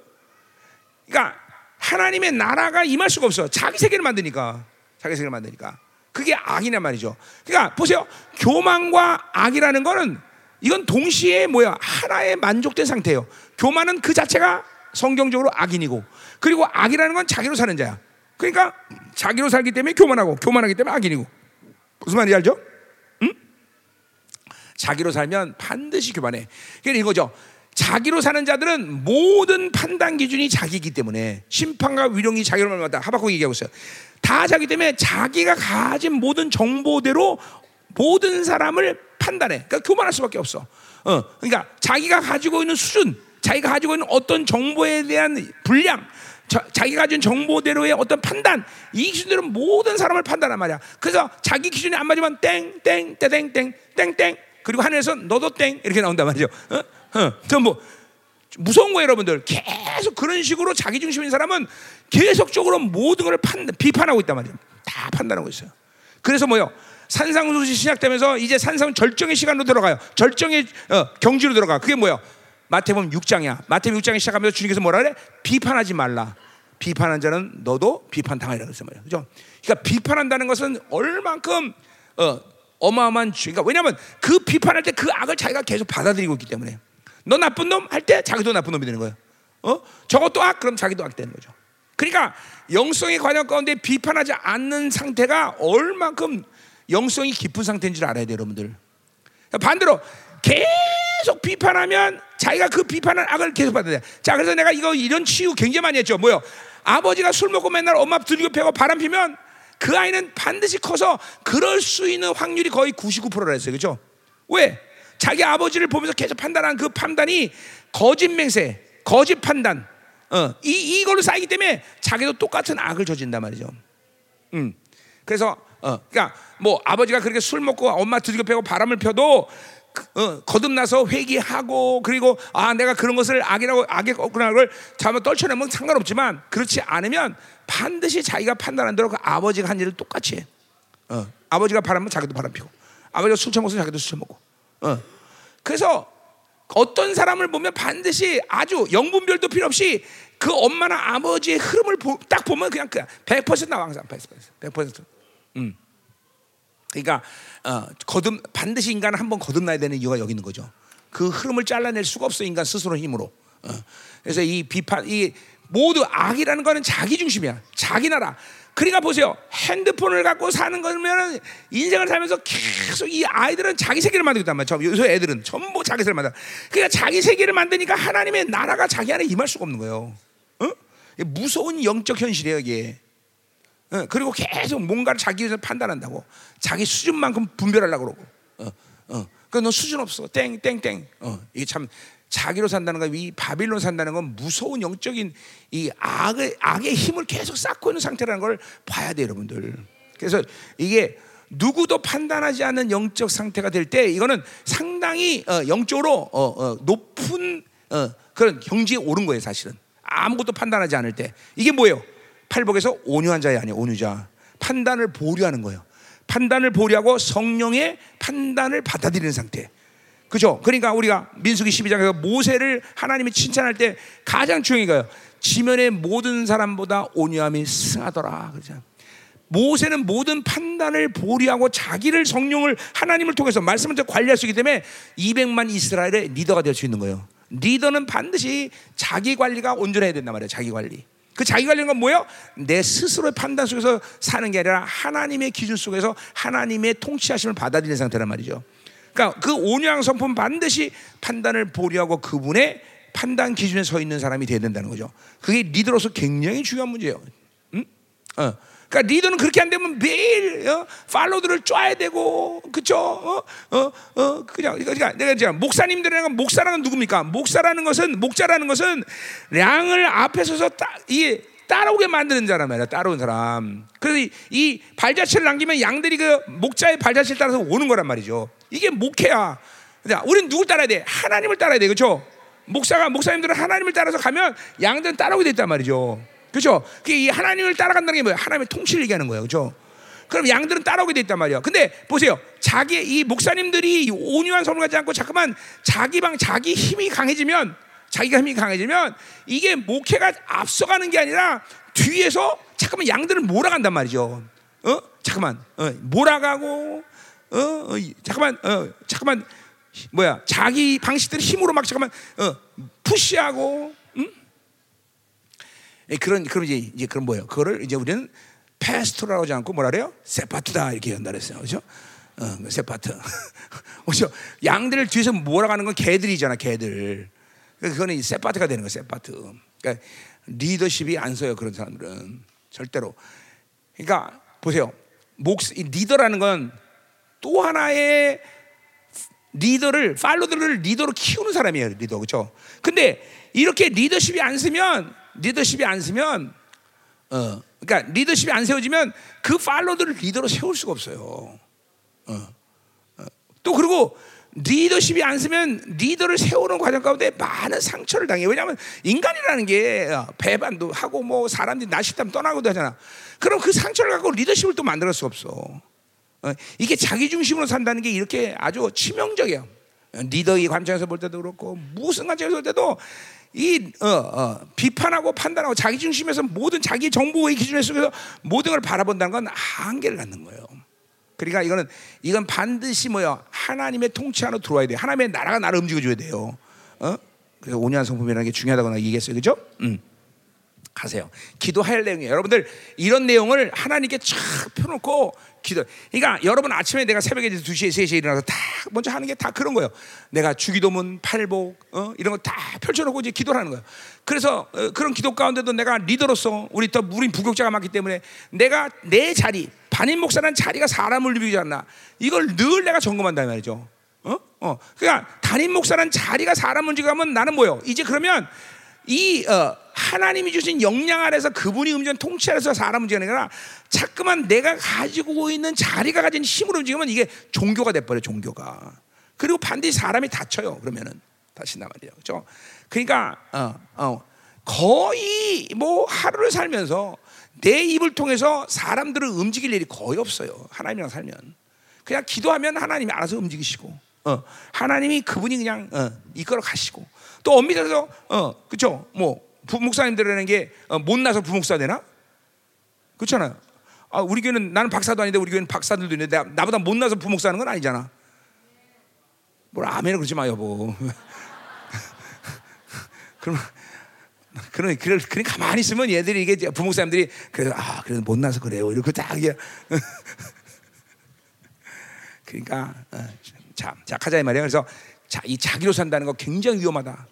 그러니까 하나님의 나라가 임할 수가 없어. 자기 세계를 만드니까. 자기 세계를 만드니까. 그게 악이란 말이죠. 그러니까 보세요. 교만과 악이라는 거는 이건 동시에 뭐야? 하나의 만족된 상태예요. 교만은 그 자체가 성경적으로 악인이고 그리고 악이라는 건 자기로 사는 자야. 그러니까 자기로 살기 때문에 교만하고 교만하기 때문에 악인이고 무슨 말인지 알죠? 응? 자기로 살면 반드시 교만해. 그러니까 이거죠. 자기로 사는 자들은 모든 판단 기준이 자기이기 때문에 심판과 위령이 자기로 말마다 하박국 얘기하고 있어요. 다 자기 때문에 자기가 가진 모든 정보대로 모든 사람을 판단해. 그러니까 교만할 수밖에 없어. 어, 그러니까 자기가 가지고 있는 수준, 자기가 가지고 있는 어떤 정보에 대한 분량, 자, 자기가 가진 정보대로의 어떤 판단, 이 기준대로 모든 사람을 판단한 말이야. 그래서 자기 기준이 안 맞으면 땡, 땡, 땡, 땡, 땡, 땡. 그리고 하늘에서 너도 땡 이렇게 나온단 말이죠. 어? 어. 전뭐 무서운 거예요, 여러분들. 계속 그런 식으로 자기 중심인 사람은 계속적으로 모든 걸 판, 비판하고 있단 말이에요. 다 판단하고 있어요. 그래서 뭐요? 산상수시 시작되면서 이제 산상 절정의 시간으로 들어가요. 절정의 어, 경지로 들어가. 그게 뭐요? 마태복음 6장이야. 마태복음 6장에 시작하면서 주님께서 뭐라 그래? 비판하지 말라. 비판한 자는 너도 비판 당하리라 그랬어 말이야. 그죠? 그러니까 비판한다는 것은 얼만큼 어, 어마어마한 죄. 그러니까 왜냐하면 그 비판할 때 그 악을 자기가 계속 받아들이고 있기 때문에 너 나쁜 놈 할 때 자기도 나쁜 놈이 되는 거예요. 어? 저것도 악 그럼 자기도 악 되는 거죠. 그러니까 영성의 과정 가운데 비판하지 않는 상태가 얼만큼 영성이 깊은 상태인 줄 알아야 돼요, 여러분들. 반대로 계속 비판하면 자기가 그 비판한 악을 계속 받아야 돼. 자, 그래서 내가 이거 이런 치유 굉장히 많이 했죠. 뭐요? 아버지가 술 먹고 맨날 엄마 들이고 패고 바람 피면 그 아이는 반드시 커서 그럴 수 있는 확률이 거의 99%라 했어요. 그죠? 왜? 자기 아버지를 보면서 계속 판단한 그 판단이 거짓 맹세, 거짓 판단, 어, 이, 이걸로 쌓이기 때문에 자기도 똑같은 악을 저진단 말이죠. 음. 그래서, 어, 그러니까 뭐 아버지가 그렇게 술 먹고 엄마 들이고 패고 바람을 펴도 어, 거듭나서 회개하고 그리고 아 내가 그런 것을 악이라고 악의 거꾸나 걸 잘못 떨쳐내면 상관없지만 그렇지 않으면 반드시 자기가 판단한 대로 그 아버지가 한 일을 똑같이 해. 어, 아버지가 바람면 자기도 바람 피고 아버지가 술 처먹으면 자기도 술 처먹고. 어. 그래서 어떤 사람을 보면 반드시 아주 영분별도 필요 없이 그 엄마나 아버지의 흐름을 보, 딱 보면 그냥 그냥 100% 나와 항상 100%. 100%. 음. 그러니까 어, 거듭 반드시 인간은 한번 거듭나야 되는 이유가 여기 있는 거죠. 그 흐름을 잘라낼 수가 없어 인간 스스로 힘으로. 어. 그래서 이 비판, 이 모두 악이라는 거는 자기 중심이야. 자기 나라. 그러니까 보세요. 핸드폰을 갖고 사는 거면 인생을 살면서 계속 이 아이들은 자기 세계를 만들고 있단 말이죠. 요새 애들은 전부 자기 세계를 만들어. 그러니까 자기 세계를 만드니까 하나님의 나라가 자기 안에 임할 수가 없는 거예요. 어? 무서운 영적 현실이에요, 이게. 어, 그리고 계속 뭔가를 자기에서 판단한다고. 자기 수준만큼 분별하려고 그러고. 어, 어. 그너 수준 없어. 땡, 땡, 땡. 어, 이게 참 자기로 산다는 거, 이 바빌론 산다는 건 무서운 영적인 이 악의, 악의 힘을 계속 쌓고 있는 상태라는 걸 봐야 돼요, 여러분들. 그래서 이게 누구도 판단하지 않는 영적 상태가 될 때 이거는 상당히 어, 영적으로 어, 어, 높은 어, 그런 경지에 오른 거예요, 사실은. 아무것도 판단하지 않을 때. 이게 뭐예요? 팔복에서 온유한 자이 아니에요, 온유자. 판단을 보류하는 거예요. 판단을 보류하고 성령의 판단을 받아들이는 상태. 그죠? 그러니까 우리가 민수기 12장에서 모세를 하나님이 칭찬할 때 가장 중요한 거예요. 지면의 모든 사람보다 온유함이 승하더라. 그죠? 모세는 모든 판단을 보류하고 자기를 성령을 하나님을 통해서 말씀을 관리할 수 있기 때문에 200만 이스라엘의 리더가 될 수 있는 거예요. 리더는 반드시 자기 관리가 온전해야 된단 말이에요. 자기 관리. 그 자기 관리는 건 뭐예요? 내 스스로의 판단 속에서 사는 게 아니라 하나님의 기준 속에서 하나님의 통치하심을 받아들이는 상태란 말이죠. 그러니까 그 온유한 성품 반드시 판단을 보류하고 그분의 판단 기준에 서 있는 사람이 돼야 된다는 거죠. 그게 리더로서 굉장히 중요한 문제예요. 응? 어. 그러니까 리더는 그렇게 안 되면 매일 어? 팔로들을 쫙야 되고 그쵸? 어? 어? 어? 그냥 그러니까 내가 이제 목사님들이랑 목사라는 누굽니까? 목사라는 것은 목자라는 것은 양을 앞에 서서 따, 이 따라오게 만드는 자란 말이야. 따라온 사람. 그래서 이, 이 발자취를 남기면 양들이 그 목자의 발자취를 따라서 오는 거란 말이죠. 이게 목회야. 자, 우리는 누굴 따라야 돼? 하나님을 따라야 돼. 그렇죠? 목사가 목사님들은 하나님을 따라서 가면 양들은 따라오게 됐단 말이죠. 그렇죠? 그게 이 하나님을 따라간다는 게 뭐예요? 하나님의 통치를 얘기하는 거예요. 그렇죠? 그럼 양들은 따라오게 돼 있단 말이야. 근데 보세요. 자기 이 목사님들이 온유한 섬을 갖지 않고 자꾸만 자기 방 자기 힘이 강해지면 자기가 힘이 강해지면 이게 목회가 앞서가는 게 아니라 뒤에서 잠깐만 양들을 몰아간단 말이죠. 어? 잠깐만. 어, 몰아가고 어? 어 잠깐만. 어, 잠깐만. 뭐야? 자기 방식대로 힘으로 막 잠깐만 어, 푸시하고 응? 예, 그런 그럼 이제 이제 그런 뭐예요? 그거를 이제 우리는 패스토라고 하지 않고 뭐라 그래요? 세파트다 이렇게 연달했어요. 그렇죠? 어, 셰퍼드. 그렇죠? 양들을 뒤에서 몰아가는 건 개들이잖아, 개들. 그거는 셰퍼드가 되는 거예요, 셰퍼드. 그러니까 리더십이 안 서요, 그런 사람들은. 절대로. 그러니까 보세요. 목 리더라는 건 또 하나의 리더를 follower들을 리더로 키우는 사람이에요, 리더. 그렇죠? 근데 이렇게 리더십이 안 서면 리더십이 안 서면 어, 그러니까 리더십이 안 세워지면 그 팔로들을 리더로 세울 수가 없어요. 어, 어. 또 그리고 리더십이 안 쓰면 리더를 세우는 과정 가운데 많은 상처를 당해요. 왜냐하면 인간이라는 게 어, 배반도 하고 뭐 사람들이 나식담 떠나고도 하잖아. 그럼 그 상처를 갖고 리더십을 또 만들 수 없어. 어, 이게 자기 중심으로 산다는 게 이렇게 아주 치명적이야. 리더의 관점에서 볼 때도 그렇고 무슨 관점에서 볼 때도 이 어, 어, 비판하고 판단하고 자기 중심에서 모든 자기 정보의 기준에 속에서 모든 걸 바라본다는 건 한계를 갖는 거예요. 그러니까 이거는 이건 반드시 뭐야 하나님의 통치 안으로 들어와야 돼. 하나님의 나라가 나를 움직여줘야 돼요. 어? 그래서 온유한 성품이라는 게 중요하다고 얘기했어요, 그죠? 음. 가세요. 기도할 내용이에요. 여러분들 이런 내용을 하나님께 쫙 펴놓고 기도. 그러니까 여러분 아침에 내가 새벽에 2시에 3시에 일어나서 다 먼저 하는 게 다 그런 거예요. 내가 주기도문, 팔복 어? 이런 거 다 펼쳐놓고 이제 기도를 하는 거예요. 그래서 어, 그런 기도 가운데도 내가 리더로서 우리 또 우린 부격자가 많기 때문에 내가 내 자리 반인 목사라는 자리가 사람을 누비지 않나 이걸 늘 내가 점검한다 말이죠. 어? 어. 그러니까 단임 목사라는 자리가 사람을 움직이면 나는 뭐요? 이제 그러면 이 어, 하나님이 주신 역량 아래서 그분이 움직이는 통치 아래서 사람 움직이는 게 아니라 자꾸만 내가 가지고 있는 자리가 가진 힘으로 움직이면 이게 종교가 돼버려 종교가. 그리고 반드시 사람이 다쳐요 그러면은. 다친단 말이에요. 그렇죠 그러니까 어, 어, 거의 뭐 하루를 살면서 내 입을 통해서 사람들을 움직일 일이 거의 없어요 하나님이랑 살면. 그냥 기도하면 하나님이 알아서 움직이시고 어, 하나님이 그분이 그냥 어, 이끌어 가시고. 또 엄밀해서 어 그렇죠 뭐부 목사님들이라는 게 어, 못나서 부목사 되나 그렇잖아요 아, 우리 교회는 나는 박사도 아닌데 우리 교회는 박사들도 있는데 나, 나보다 못나서 부목사 하는 건 아니잖아 뭘 아멘을 그러지 마 여보 그럼 그런 그런 그런 가만히 있으면 얘들이 이게 부목사님들이 그래도 아 그래도 못나서 그래요 이렇게 딱 그러니까 어, 자, 자 가자 이 말이야. 그래서 자, 이 자기로 산다는 거 굉장히 위험하다.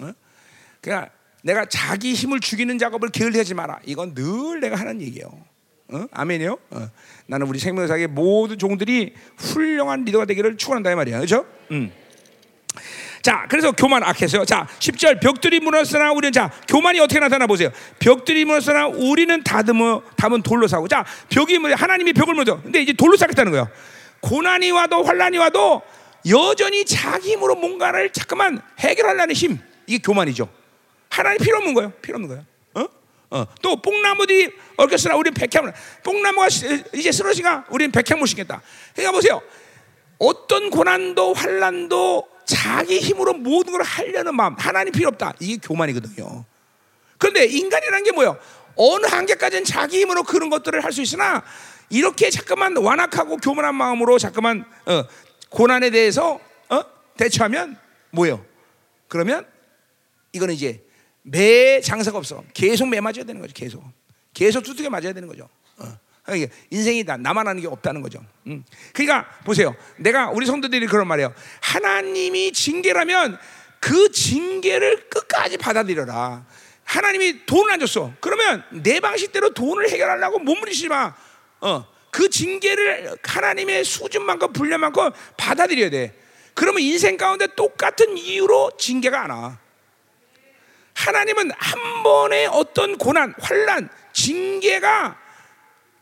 어? 그러니까 내가 자기 힘을 죽이는 작업을 게을리하지 마라. 이건 늘 내가 하는 얘기예요. 어? 아멘이요. 어. 나는 우리 생명사의 모든 종들이 훌륭한 리더가 되기를 축원한다 이 말이야. 그렇죠? 음. 자, 그래서 교만 악했어요. 자, 10절 벽들이 무너졌으나 우리는 자, 교만이 어떻게 나타나 보세요. 벽들이 무너졌으나 우리는 다듬어 담은 돌로 사고. 자, 벽이 뭐 하나님이 벽을 무너. 근데 이제 돌로 쌓겠다는 거예요. 고난이 와도 환란이 와도 여전히 자기 힘으로 뭔가를 자꾸만 해결하려는 힘 이게 교만이죠. 하나님 필요 없는 거예요. 필요 없는 거예요. 어? 어. 또 뽕나무들이 얽혔으나 우리는 백향물. 뽕나무가 이제 쓰러지가 우리는 백향물 심겠다. 그러니까 보세요. 어떤 고난도 환란도 자기 힘으로 모든 걸 하려는 마음 하나님 필요 없다. 이게 교만이거든요. 그런데 인간이라는 게 뭐예요? 어느 한계까지는 자기 힘으로 그런 것들을 할 수 있으나 이렇게 잠깐만 완악하고 교만한 마음으로 잠깐만 어, 고난에 대해서 어? 대처하면 뭐예요? 그러면 이거는 이제 매 장사가 없어. 계속 매 맞아야 되는 거죠. 계속. 계속 두둑에 맞아야 되는 거죠. 어. 그러니까 인생이 다 나만 하는 게 없다는 거죠. 음. 그러니까 보세요. 내가 우리 성도들이 그런 말이에요. 하나님이 징계라면 그 징계를 끝까지 받아들여라. 하나님이 돈을 안 줬어. 그러면 내 방식대로 돈을 해결하려고 몸부리지 마. 어, 그 징계를 하나님의 수준만큼 분량만큼 받아들여야 돼. 그러면 인생 가운데 똑같은 이유로 징계가 안 와. 하나님은 한 번의 어떤 고난, 환란, 징계가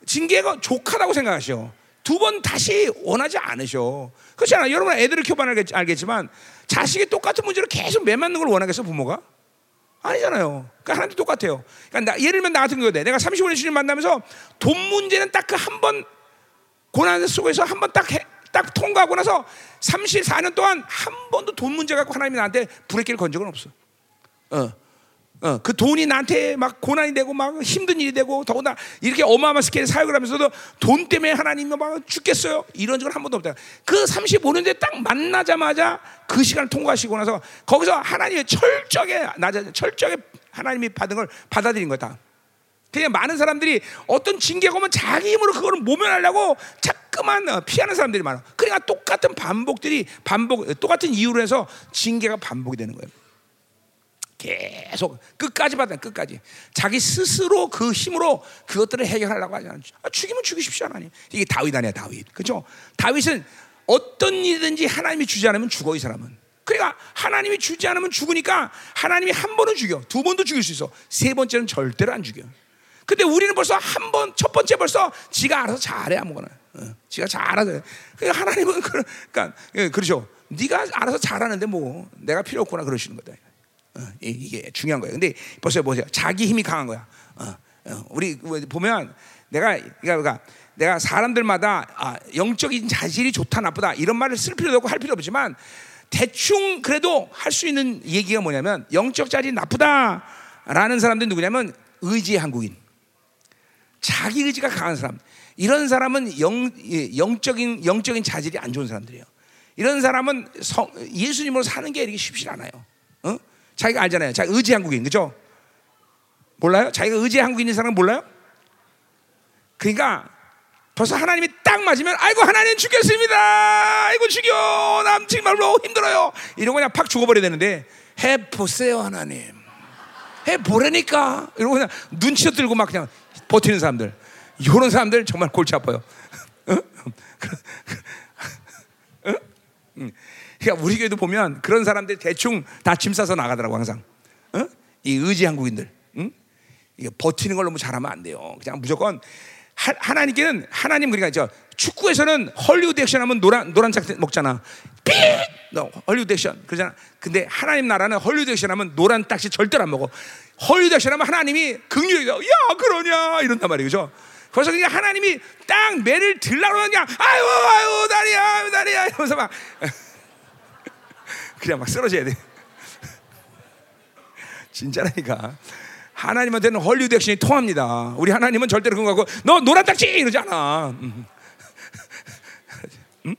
징계가 족하다고 생각하셔. 두 번 다시 원하지 않으셔. 그렇잖아. 여러분 애들을 교환 알겠지만 자식이 똑같은 문제로 계속 매 맞는 걸 원하겠어 부모가? 아니잖아요. 그러니까 하나님도 똑같아요. 그러니까 나, 예를 들면 나 같은 경우에 내가 35년 주님 만나면서 돈 문제는 딱 그 한 번 고난 속에서 한 번 딱 딱 통과하고 나서 34년 동안 한 번도 돈 문제 갖고 하나님이 나한테 브레이크를 건 적은 없어. 어. 어, 그 돈이 나한테 막 고난이 되고 막 힘든 일이 되고 더구나 이렇게 어마어마한 스케일 사역을 하면서도 돈 때문에 하나님이 막 죽겠어요. 이런 적은 한 번도 없다. 그 35년째 딱 만나자마자 그 시간을 통과하시고 나서 거기서 하나님의 철저하게 낮아 철저하게 하나님이 받은 걸 받아들인 거다. 그냥 많은 사람들이 어떤 징계가 오면 자기 힘으로 그거를 모면하려고 자꾸만 어, 피하는 사람들이 많아. 그러니까 똑같은 반복들이 반복 똑같은 이유로 해서 징계가 반복이 되는 거예요. 계속 끝까지 받아 끝까지 자기 스스로 그 힘으로 그것들을 해결하려고 하지 않아. 아, 죽이면 죽이십시오 하나님. 이게 다윗 아니야 다윗. 그렇죠? 다윗은 어떤 일이든지 하나님이 주지 않으면 죽어 이 사람은. 그러니까 하나님이 주지 않으면 죽으니까 하나님이 한 번은 죽여, 두 번도 죽일 수 있어. 세 번째는 절대로 안 죽여. 근데 우리는 벌써 한 번, 첫 번째 벌써 지가 알아서 잘해 아무거나. 어, 지가 잘하죠. 그러니까 하나님은 그, 그러니까 예, 그렇죠. 네가 알아서 잘하는데 뭐 내가 필요 없구나 그러시는 거다. 어, 이게 중요한 거예요. 근데 벌써 보세요. 자기 힘이 강한 거야. 어, 어, 우리 보면 내가 그러니까 내가 사람들마다 아, 영적인 자질이 좋다 나쁘다 이런 말을 쓸 필요도 없고 할 필요 없지만 대충 그래도 할 수 있는 얘기가 뭐냐면 영적 자질이 나쁘다라는 사람들 누구냐면 의지 한국인. 자기 의지가 강한 사람. 이런 사람은 영, 영적인 영적인 자질이 안 좋은 사람들이에요. 이런 사람은 성, 예수님으로 사는 게 이렇게 쉽지 않아요. 어? 자기가 알잖아요. 자기 의지 한국인 그죠? 몰라요? 자기가 의지 한국인인 사람 몰라요? 그러니까 벌써 하나님이 딱 맞으면 아이고 하나님 죽겠습니다. 아이고 죽여. 남 정말로 힘들어요. 이러고 그냥 팍 죽어버려야 되는데 해 보세요 하나님. 해 보라니까. 이러고 그냥 눈치 들고 막 그냥 버티는 사람들. 이런 사람들 정말 골치 아파요. 그러니까 우리 교회도 보면 그런 사람들 대충 다 짐 싸서 나가더라고 항상. 어? 이 의지 한국인들. 응? 이게 버티는 걸로 뭐 잘하면 안 돼요. 그냥 무조건 하, 하나님께는 하나님 그러니까 저 축구에서는 헐리우드 액션 하면 노란 노란 짝 먹잖아. 삐! 너 헐리우드 액션 그러잖아. 근데 하나님 나라는 헐리우드 액션 하면 노란 딱지 절대로 안 먹어. 헐리우드 액션 하면 하나님이 긍휼히 야 그러냐 이런단 말이에요. 그죠? 그래서 그냥 하나님이 딱 매를 들라고 그냥 아유 아유 다리야 다리야 이러면서 막 그냥 막 쓰러져야 돼. 진짜라니까. 하나님한테는 헐리우드 액션이 통합니다. 우리 하나님은 절대로 그런 거고 너 노란 딱지 이러지 않아. 음. 음?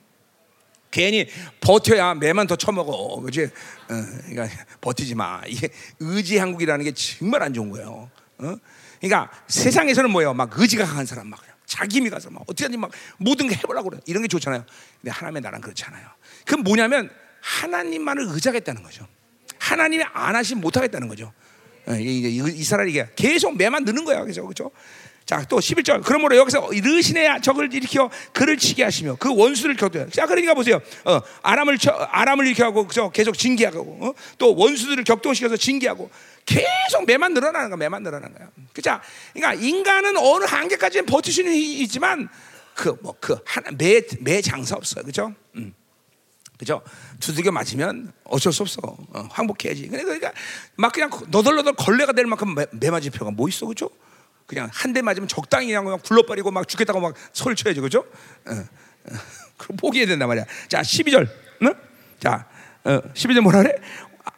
괜히 버텨야 매만 더 처먹어. 그지? 어, 그러니까 버티지 마. 이게 의지 한국이라는 게 정말 안 좋은 거예요. 어? 그러니까 세상에서는 뭐예요? 막 의지가 강한 사람 막 자기 힘이 가서 막 어떻게든 막 모든 게 해보려고 그래. 이런 게 좋잖아요. 근데 하나님의 나라는 그렇지 않아요. 그건 뭐냐면 하나님만을 의지하겠다는 거죠. 하나님이 안 하시면 못 하겠다는 거죠. 이스라엘 이게 계속 매만 느는 거야. 그죠? 그죠? 자, 또 11절. 그러므로 여기서 르신의 적을 일으켜 그를 치게 하시며 그 원수를 격도해. 자, 그러니까 보세요. 어, 아람을 쳐, 아람을 일으켜 하고 그죠? 계속 징계하고 어? 또 원수들을 격동시켜서 징계하고 계속 매만 늘어나는 거야. 매만 늘어나는 거야. 그죠? 그러니까 인간은 어느 한계까지는 버틸 수는 있지만 그 뭐그 하나 매 매 장사 없어요. 그죠? 음. 그죠? 두들겨 맞으면 어쩔 수 없어. 어, 항복해야지. 그러니까 막 그냥 너덜너덜 걸레가 될 만큼 매, 매 맞을 필요가 뭐 있어, 그죠? 그냥 한 대 맞으면 적당히 그냥, 굴러버리고 막 죽겠다고 막 소리 쳐야지, 그죠? 어, 어, 그럼 포기해야 된단 말이야. 자, 12절. 응? 자, 어, 12절 뭐라 그래?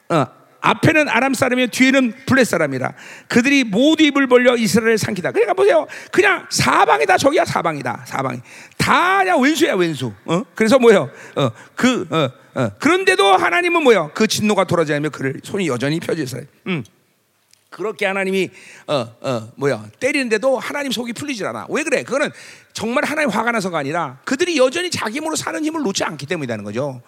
어, 앞에는 아람 사람이 뒤에는 블렛 사람이라 그들이 모두 입을 벌려 이스라엘을 삼키다. 그러니까 보세요. 그냥 사방이다 저기야 사방이다 사방이 다 그냥 왼수야 왼수. 어? 그래서 뭐요? 어, 그 어, 어. 그런데도 하나님은 뭐요? 그 진노가 돌아지 않으며 그를 손이 여전히 펴져 있어요. 음. 그렇게 하나님이 어, 어, 뭐야 때리는데도 하나님 속이 풀리질 않아. 왜 그래? 그거는 정말 하나님 화가 나서가 아니라 그들이 여전히 자기 힘으로 사는 힘을 놓지 않기 때문이라는 거죠.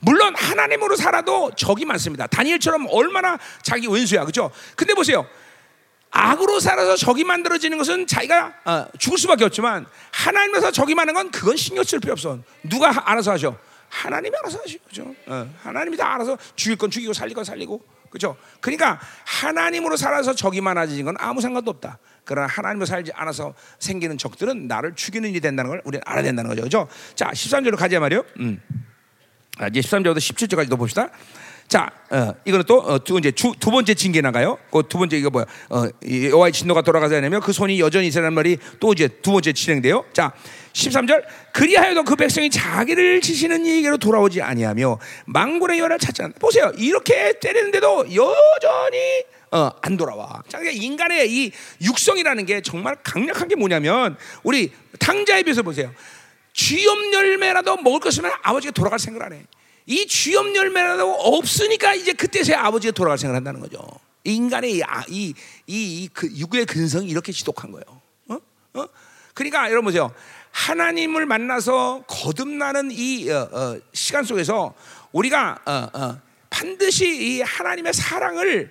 물론 하나님으로 살아도 적이 많습니다. 다니엘처럼 얼마나 자기 원수야, 그렇죠? 근데 보세요. 악으로 살아서 적이 만들어지는 것은 자기가 어, 죽을 수밖에 없지만 하나님에서 적이 많은 건 그건 신경 쓸 필요 없어. 누가 알아서 하죠? 하나님이 알아서 하죠, 그렇죠? 어, 하나님이 다 알아서 죽일 건 죽이고 살릴 건 살리고. 그렇죠? 그러니까 하나님으로 살아서 적이 많아지는 건 아무 상관도 없다. 그러나 하나님으로 살지 않아서 생기는 적들은 나를 죽이는 일이 된다는 걸 우리는 알아야 된다는 거죠. 그렇죠? 자, 13절로 가자 말이요. 음. 아, 이제 13절부터 17절까지 도 봅시다. 자, 어, 이거는 또 어, 주, 두 번째 징계 나가요. 그 두 번째 이거 뭐야? 어, 이 여호와의 진노가 돌아가지 않으면 그 손이 여전히 있으라는 말이 또 이제 두 번째 진행돼요. 자, 13절 그리하여도 그 백성이 자기를 지시는 이에게로 돌아오지 아니하며 망군의 열을 찾지 않는다. 보세요. 이렇게 때리는데도 여전히 어, 안 돌아와. 자, 그러니까 인간의 이 육성이라는 게 정말 강력한 게 뭐냐면 우리 탕자에 비해서 보세요. 쥐염 열매라도 먹을 것이면 아버지가 돌아갈 생각을 안 해. 이 쥐염 열매라도 없으니까 이제 그때서야 아버지가 돌아갈 생각을 한다는 거죠. 인간의 이, 아, 이, 이, 이 그, 육의 근성이 이렇게 지독한 거예요. 어? 어? 그러니까 여러분 보세요. 하나님을 만나서 거듭나는 이 어, 어, 시간 속에서 우리가 어, 어, 반드시 이 하나님의 사랑을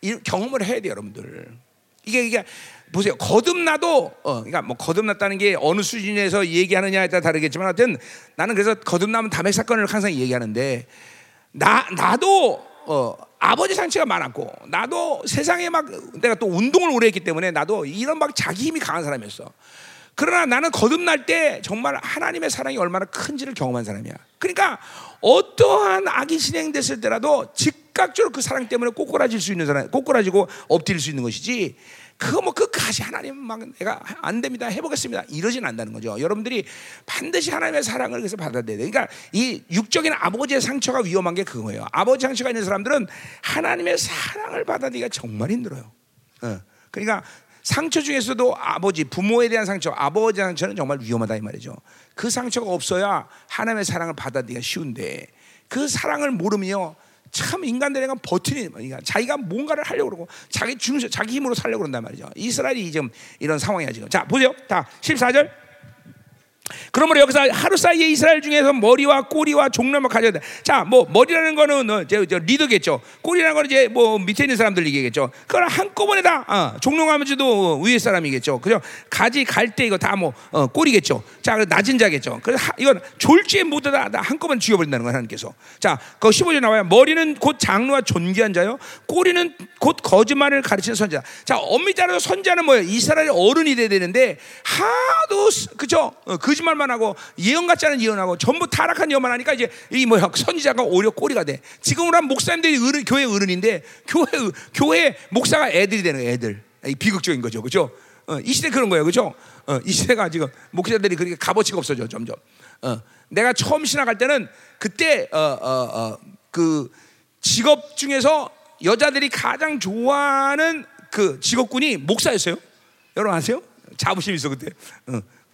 이- 경험을 해야 돼요, 여러분들. 이게 이게 보세요. 거듭나도 어, 그러니까 뭐 거듭났다는 게 어느 수준에서 얘기하느냐에 따라 다르겠지만 하여튼 나는 그래서 거듭나면 담핵 사건을 항상 얘기하는데 나 나도 어, 아버지 상처가 많았고 나도 세상에 막 내가 또 운동을 오래 했기 때문에 나도 이런 막 자기 힘이 강한 사람이었어. 그러나 나는 거듭날 때 정말 하나님의 사랑이 얼마나 큰지를 경험한 사람이야. 그러니까 어떠한 악이 진행됐을 때라도 즉각적으로 그 사랑 때문에 꼬꾸라질 수 있는 사람, 꼬꾸라지고 엎드릴 수 있는 것이지. 그거 뭐 끝까지 하나님 막 내가 안 됩니다 해보겠습니다 이러진 않다는 거죠. 여러분들이 반드시 하나님의 사랑을 그래서 받아야 돼요. 그러니까 이 육적인 아버지의 상처가 위험한 게 그거예요. 아버지 상처가 있는 사람들은 하나님의 사랑을 받아들이기가 정말 힘들어요. 어. 그러니까 상처 중에서도 아버지 부모에 대한 상처, 아버지 상처는 정말 위험하다 이 말이죠. 그 상처가 없어야 하나님의 사랑을 받아들이기가 쉬운데 그 사랑을 모르며 참 인간들에게 버티는 그러니까 자기가 뭔가를 하려고 그러고 자기 중심, 자기 힘으로 살려고 그런단 말이죠. 이스라엘이 지금 이런 상황이야 지금. 자 보세요. 다 14절. 그러므로 여기서 하루 사이에 이스라엘 중에서 머리와 꼬리와 종려만 가져야 돼. 자, 뭐 머리라는 거는 어, 저, 저 리더겠죠. 꼬리라는 거는 이제 뭐 밑에 있는 사람들 얘기겠죠. 그걸 한꺼번에 다 어, 종려하면서도 위에 사람이겠죠. 그죠? 가지 갈 때 이거 다뭐 어, 꼬리겠죠. 자, 그래서 낮은 자겠죠. 그래서 하, 이건 졸지에 모두 다, 다 한꺼번에 죽여버린다는 거야 하나님께서. 자, 그 15절 나와요. 머리는 곧 장로와 존귀한 자요. 꼬리는 곧 거짓말을 가르치는 선자. 자, 엄밀히 따라서 선자는 뭐예요? 이스라엘의 어른이 돼야 되는데 하도 스- 그죠? 어, 거짓 말만 하고 예언 같지 않은 예언하고 전부 타락한 예언만 하니까 이제 이 뭐야 선지자가 오히려 꼬리가 돼. 지금으로 한 목사님들이 어른, 교회 어른인데 교회 교회 목사가 애들이 되는 거예요, 애들. 이 비극적인 거죠, 그죠? 어, 이 시대 그런 거예요, 그죠? 어, 이 시대가 지금 목사들이 그렇게 값어치가 없어져 점점. 어, 내가 처음 신학할 때는 그때 어, 어, 어, 그 직업 중에서 여자들이 가장 좋아하는 그 직업군이 목사였어요. 여러분 아세요? 자부심 있어 그때.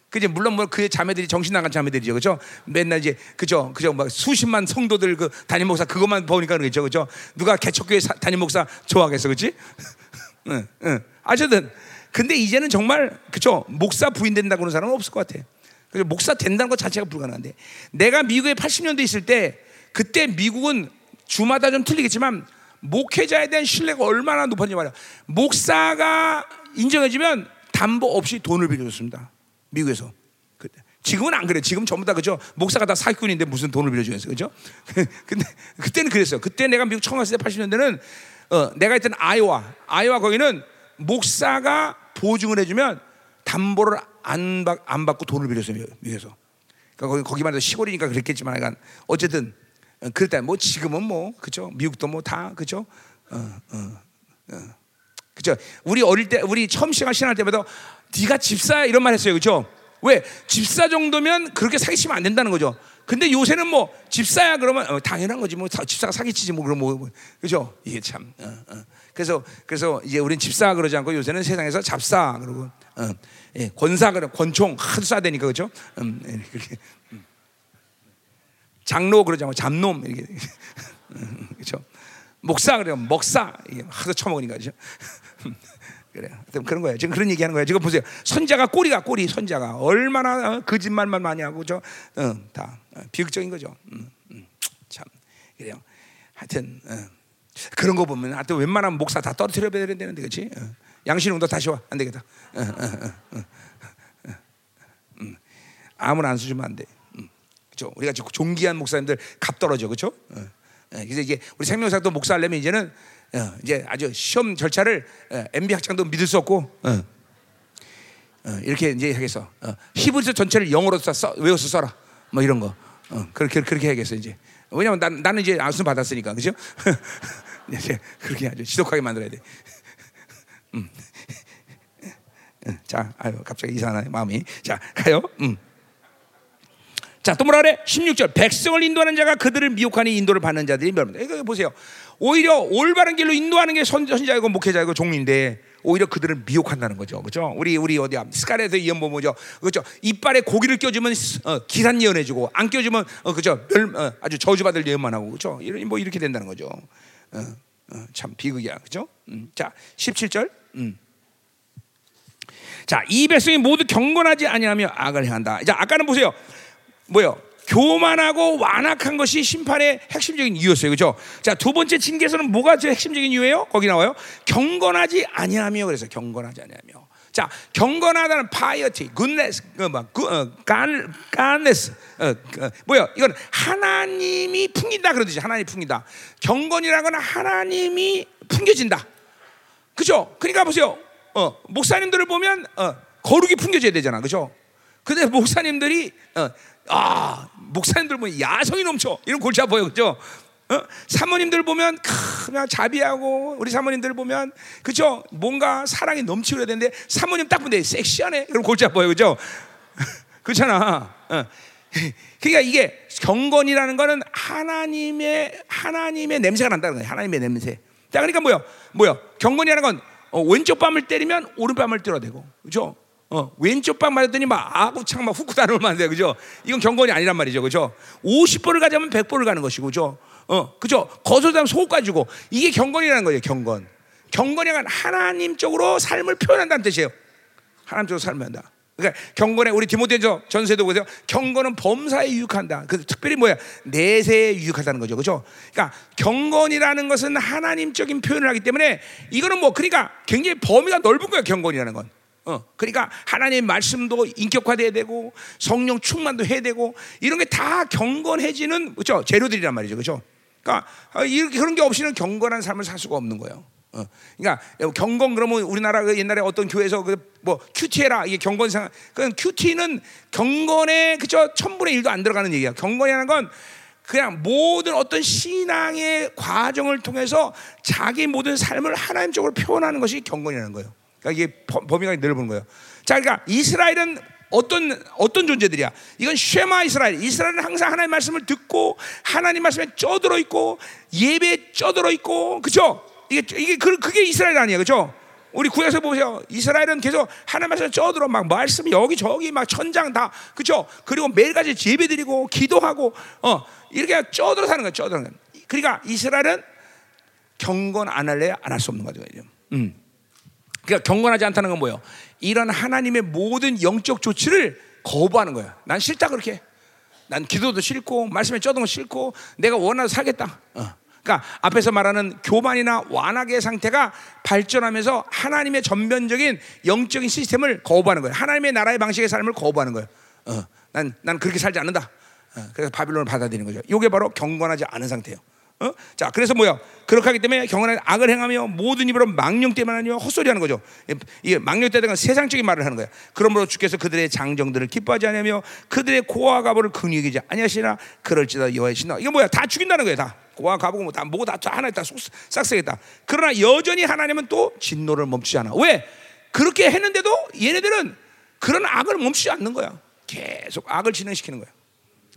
어. 그제 물론 뭐 그의 자매들이 정신 나간 자매들이죠, 그죠? 맨날 이제 그죠, 그죠, 막 수십만 성도들 그 담임 목사 그것만 보니까 그러겠죠, 그죠? 누가 개척교회 사- 담임 목사 좋아하겠어, 그렇지? 응, 응. 어쨌든 근데 이제는 정말 그죠, 목사 부인 된다고 하는 사람은 없을 것 같아. 그래서 목사 된다는 것 자체가 불가능한데 내가 미국에 80년대 있을 때 그때 미국은 주마다 좀 틀리겠지만 목회자에 대한 신뢰가 얼마나 높았는지 말이야. 목사가 인정해주면 담보 없이 돈을 빌려줬습니다. 미국에서. 그- 지금은 안 그래. 지금 전부 다 그죠. 목사가 다 사기꾼인데 무슨 돈을 빌려주겠어, 그죠? 근데 그때는 그랬어요. 그때 내가 미국 처음 왔을 때 80년대는 어, 내가 있던 아이와 아이와 거기는 목사가 보증을 해주면 담보를 안, 받, 안 받고 돈을 빌렸어요 미국에서. 그러니까 거기 거기만 해도 시골이니까 그랬겠지만, 약간 어쨌든 어, 그랬다. 뭐 지금은 뭐 그죠? 미국도 뭐 다 그죠? 어, 어, 어. 그죠? 우리 어릴 때 우리 처음 시간 신할 때마다 네가 집사야 이런 말 했어요, 그죠? 왜 집사 정도면 그렇게 사기치면 안 된다는 거죠. 근데 요새는 뭐 집사야 그러면 어, 당연한 거지 뭐 사- 집사가 사기치지 뭐 그럼 뭐, 뭐 그죠? 이게 참. 어, 어. 그래서 그래서 이제 우리는 집사 그러지 않고 요새는 세상에서 잡사 그러고 어, 예, 권사 그러 권총 하도 되니까 그죠? 음, 예, 그렇게 음. 장로 그러지 않고 잡놈 이렇게 그죠? 목사 그래요 먹사 이게 하도 처먹으니까 그죠? 그래요. 그런 거예요. 지금 그런 얘기하는 거예요. 지금 보세요. 선자가 꼬리가 꼬리 선자가 얼마나 어, 거짓말만 많이 하고 저다 어, 비극적인 거죠. 음, 음, 참 그래요. 하여튼 어, 그런 거 보면 하여튼 웬만하면 목사 다 떨어뜨려 버려야 되는데 그렇지? 어. 양신웅도 다시 와 안 되겠다. 어, 어, 어, 어, 어, 음. 아무나 안 수주면 안 돼. 음. 우리가 존귀한 목사님들 값 떨어져, 그렇죠? 어. 예, 그래서 이게 우리 생명사도 목사하려면 이제는 어, 이제 아주 시험 절차를 어, MB 학장도 믿을 수 없고 어. 어, 이렇게 이제 하겠어. 어, 히브리서 전체를 영어로 써, 써, 외워서 써라. 뭐 이런 거. 어, 그렇게 그렇게 해야겠어 이제. 왜냐면 난, 나는 이제 안수 받았으니까, 그죠? 이제 그렇게 아주 지독하게 만들어야 돼. 음. 자, 아유, 갑자기 이상하네 마음이. 자, 가요. 음. 자, 또 뭐라 그래? 16절. 백성을 인도하는 자가 그들을 미혹하니 인도를 받는 자들이 멸망다. 이거 보세요. 오히려 올바른 길로 인도하는 게 선, 선자이고 목회자이고 종인데 오히려 그들을 미혹한다는 거죠. 그죠? 우리 우리 어디야? 스카레트 이연 보면죠. 그죠? 이빨에 고기를 껴주면 어, 기산 예언해 주고 안 껴주면 어, 그죠? 멸, 어, 아주 저주받을 예언만 하고 그죠? 이런 뭐 이렇게 된다는 거죠. 어, 어, 참 비극이야. 그죠? 음, 자, 17절. 음. 자, 이 백성이 모두 경건하지 아니하며 악을 행한다. 자, 아까는 보세요. 뭐요? 교만하고 완악한 것이 심판의 핵심적인 이유였어요. 그죠? 자, 두 번째 징계에서는 뭐가 제일 핵심적인 이유예요? 거기 나와요. 경건하지 아니하며 그래서 경건하지 아니하며. 자, 경건하다는 piety, goodness, 그 뭐, 어, god, godness, 어, 그, 뭐야? 이건 하나님이 풍긴다 그러듯이 하나님이 풍긴다. 경건이라는 건 하나님이 풍겨진다. 그죠? 그러니까 보세요. 어, 목사님들을 보면 어, 거룩이 풍겨져야 되잖아, 그죠? 근데 목사님들이 어, 아 목사님들 보면 야성이 넘쳐 이런 골치 아파요, 그죠? 어? 사모님들 보면 그냥 자비하고 우리 사모님들 보면 그죠? 뭔가 사랑이 넘치고 그래야 되는데 사모님 딱 보는데 섹시하네, 그럼 골치 아파요, 그죠? 그렇잖아. 어. 그러니까 이게 경건이라는 거는 하나님의 하나님의 냄새가 난다는 거예요. 하나님의 냄새. 자, 그러니까 뭐요? 뭐요? 경건이라는 건 어, 왼쪽 뺨을 때리면 오른뺨을 때려대고, 그죠? 어, 왼쪽 뺨 맞았더니 막 아구창 막안 돼, 그죠? 이건 경건이 아니란 말이죠, 그죠? 50볼을 가자면 100볼을 가는 것이고, 그죠? 어, 그죠? 거소장 속 가지고 이게 경건이라는 거예요, 경건. 경건이란 하나님적으로 삶을 표현한다는 뜻이에요. 하나님적으로 삶을 한다. 그러니까 경건에 우리 디모데전 전세도 보세요. 경건은 범사에 유익한다. 그 특별히 뭐야? 내세에 유익하다는 거죠. 그죠? 그러니까 경건이라는 것은 하나님적인 표현을 하기 때문에 이거는 뭐 그러니까 굉장히 범위가 넓은 거예요. 경건이라는 건. 어, 그러니까 하나님의 말씀도 인격화돼야 되고 성령 충만도 해야 되고 이런 게 다 경건해지는 그죠? 재료들이란 말이죠. 그죠? 그러니까 이렇게 그런 게 없이는 경건한 삶을 살 수가 없는 거예요. 어, 그러니까 경건 그러면 우리나라 그 옛날에 어떤 교회에서 그뭐 큐티해라 이게 경건상 그 큐티는 경건에 그저 천분의 일도 안 들어가는 얘기야. 경건이라는 건 그냥 모든 어떤 신앙의 과정을 통해서 자기 모든 삶을 하나님적으로 표현하는 것이 경건이라는 거예요. 그러니까 이게 범위가 넓은 거예요. 자, 그러니까 이스라엘은 어떤 어떤 존재들이야? 이건 쉐마 이스라엘. 이스라엘은 항상 하나님 말씀을 듣고 하나님 말씀에 쪄들어 있고 예배에 쪄들어 있고, 그죠? 이게 이게 그, 그게 이스라엘 아니에요, 그죠? 우리 구에서 보세요. 이스라엘은 계속 하나님 말씀 쪄들어 막 말씀 여기 저기 막 천장 다 그죠? 그리고 매일같이 예배드리고 기도하고 어 이렇게 쪄들어 사는 거예요. 쪄들어. 그러니까 이스라엘은 경건 안 할래 안 할 수 없는 거죠. 음. 그러니까 경건하지 않다는 건 뭐예요? 이런 하나님의 모든 영적 조치를 거부하는 거야. 난 싫다 그렇게. 난 기도도 싫고 말씀에 쪄든 거 싫고 내가 원하서 살겠다. 어. 그러니까 앞에서 말하는 교만이나 완악의 상태가 발전하면서 하나님의 전면적인 영적인 시스템을 거부하는 거예요. 하나님의 나라의 방식의 삶을 거부하는 거예요. 어. 난, 난 그렇게 살지 않는다. 어. 그래서 바빌론을 받아들이는 거죠. 이게 바로 경건하지 않은 상태예요. 어? 자, 그래서 뭐야? 그렇게 하기 때문에 경건한 악을 행하며 모든 입으로 망령 때만 아니며 헛소리하는 거죠. 이 망령 때는 세상적인 말을 하는 거야. 그러므로 주께서 그들의 장정들을 기뻐하지 않으며 그들의 고아 가보를 근육이지 아니하시나 그럴지다 신나. 이거 뭐야? 다 죽인다는 거야, 다. 고아 가보고 뭐다 뭐고 다 하나에 다 싹쓸이다. 그러나 여전히 하나님은 또 진노를 멈추지 않아. 왜? 그렇게 했는데도 얘네들은 그런 악을 멈추지 않는 거야. 계속 악을 진행시키는 거야.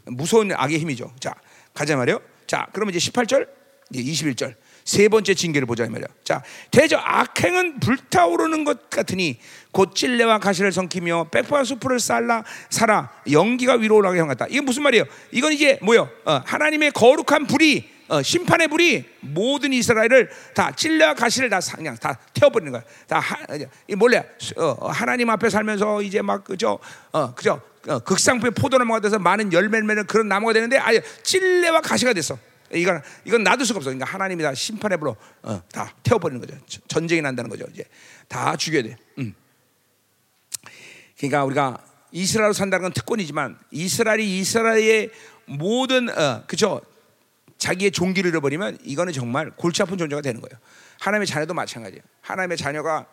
무서운 악의 힘이죠. 자, 가자 말이요. 자, 그러면 이제 18절, 이제 21절. 세 번째 징계를 보자 말이야. 자, 대저 악행은 불타오르는 것 같으니 곧 찔레와 가시를 성키며 백보와 수풀을 쌀라 살아 연기가 위로 올라가게 한다. 이게 무슨 말이에요? 이건 이제 뭐요? 어, 하나님의 거룩한 불이 어, 심판의 불이 모든 이스라엘을 다 찔레와 가시를 다 그냥 다 태워버리는 거야. 다 하, 이 몰래 어, 하나님 앞에 살면서 이제 막 그죠? 어, 그죠? 어, 극상품의 포도나무가 돼서 많은 열매를 맺는 그런 나무가 되는데 아예 찔레와 가시가 됐어. 이건 이건 놔둘 수가 없어. 그러니까 하나님이 다 심판의 불로 어, 다 태워버리는 거죠. 전쟁이 난다는 거죠. 이제 다 죽여야 돼. 음. 그러니까 우리가 이스라엘로 산다는 건 특권이지만 이스라엘이 이스라엘의 모든 어, 그죠 자기의 종기를 잃어버리면 이거는 정말 골치 아픈 존재가 되는 거예요. 하나님의 자녀도 마찬가지예요. 하나님의 자녀가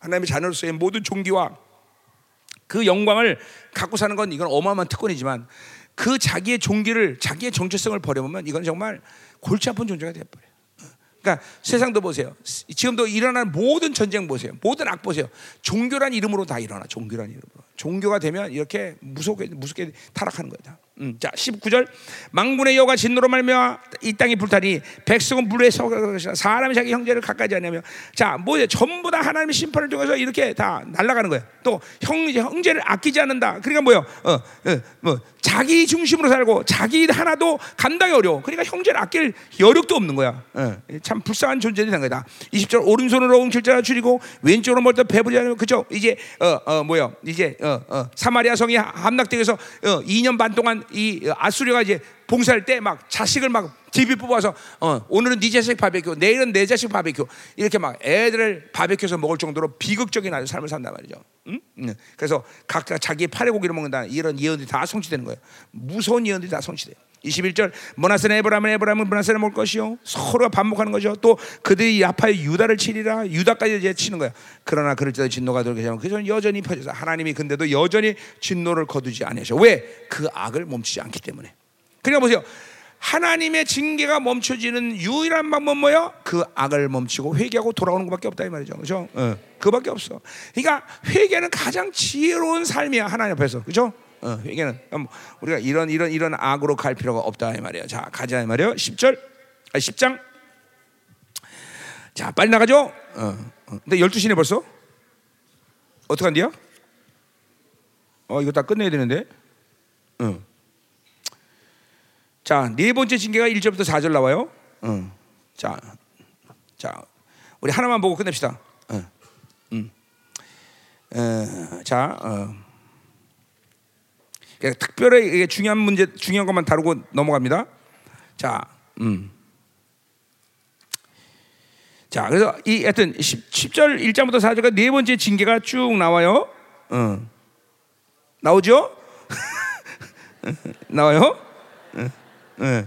하나님의 자녀로서의 모든 종기와 그 영광을 갖고 사는 건 이건 어마어마한 특권이지만 그 자기의 종기를 자기의 정체성을 버려보면 이건 정말 골치 아픈 존재가 돼버려. 요 그러니까 세상도 보세요. 지금도 일어나는 모든 전쟁 보세요. 모든 악 보세요. 종교란 이름으로 다 일어나. 종교란 이름으로. 종교가 되면 이렇게 무섭게 무섭게 타락하는 거다. 음, 자, 19절. 망군의 여호와 진노로 말미암아 이 땅이 불타니 백성은 물에 썩어 사람이 자기 형제를 가까이 하냐며. 자, 뭐야? 전부 다 하나님의 심판을 통해서 이렇게 다 날아가는 거야. 또 형제 형제를 아끼지 않는다. 그러니까 뭐요? 어, 어, 뭐 자기 중심으로 살고 자기 하나도 감당이 어려워. 그러니까 형제를 아낄 여력도 없는 거야. 어, 참 불쌍한 존재들이 된 거다. 20절 오른손으로 웅칠자를 줄이고 왼쪽으로 멀다 배부지 않으면 그죠? 이제 어, 어 뭐요? 이제 어, 어, 사마리아 성이 함락되어서 어, 2년 반 동안 이 아수리가 이제 봉사할 때 막 자식을 막 집이 뽑아서 어, 오늘은 네 자식 바베큐, 내일은 내 자식 바베큐 이렇게 막 애들을 바베큐에서 먹을 정도로 비극적인 아주 삶을 산단 말이죠. 응? 응. 그래서 각자 자기의 팔의 고기를 먹는다 이런 예언들이 다 성취되는 거예요. 무서운 예언들이 다 성취돼요. 21절 모나스는 에브라임은 에브라임은 모나스를 먹을 것이요 서로가 반복하는 거죠. 또 그들이 야파의 유다를 치리라 유다까지 이제 치는 거야. 그러나 그럴지라도 진노가 들게 되면 그저 여전히 퍼져서 하나님이 근데도 여전히 진노를 거두지 않으셔. 왜? 그 악을 멈추지 않기 때문에. 그러니까 보세요. 하나님의 징계가 멈춰지는 유일한 방법 뭐요? 그 악을 멈추고 회개하고 돌아오는 것밖에 없다 이 말이죠. 그죠? 어, 그밖에 없어. 그러니까 회개는 가장 지혜로운 삶이야 하나님 앞에서. 그죠? 어, 회개는 뭐 우리가 이런 이런 이런 악으로 갈 필요가 없다 이 말이야. 자, 가자 이 말이야. 10절. 아, 10장. 자, 빨리 나가죠. 어. 어. 근데 12시네 벌써? 어떡한디요? 어, 이거 다 끝내야 되는데. 어. 자, 네 번째 징계가 1절부터 4절 나와요. 어. 자, 자, 우리 하나만 보고 끝냅시다. 어. 음. 어, 자, 어. 특별히 중요한 문제, 중요한 것만 다루고 넘어갑니다. 자, 음. 자, 그래서 이 하여튼 10, 절 1장부터 4절가 네 번째 징계가 쭉 나와요. 어. 나오죠? 나와요? 어. 어.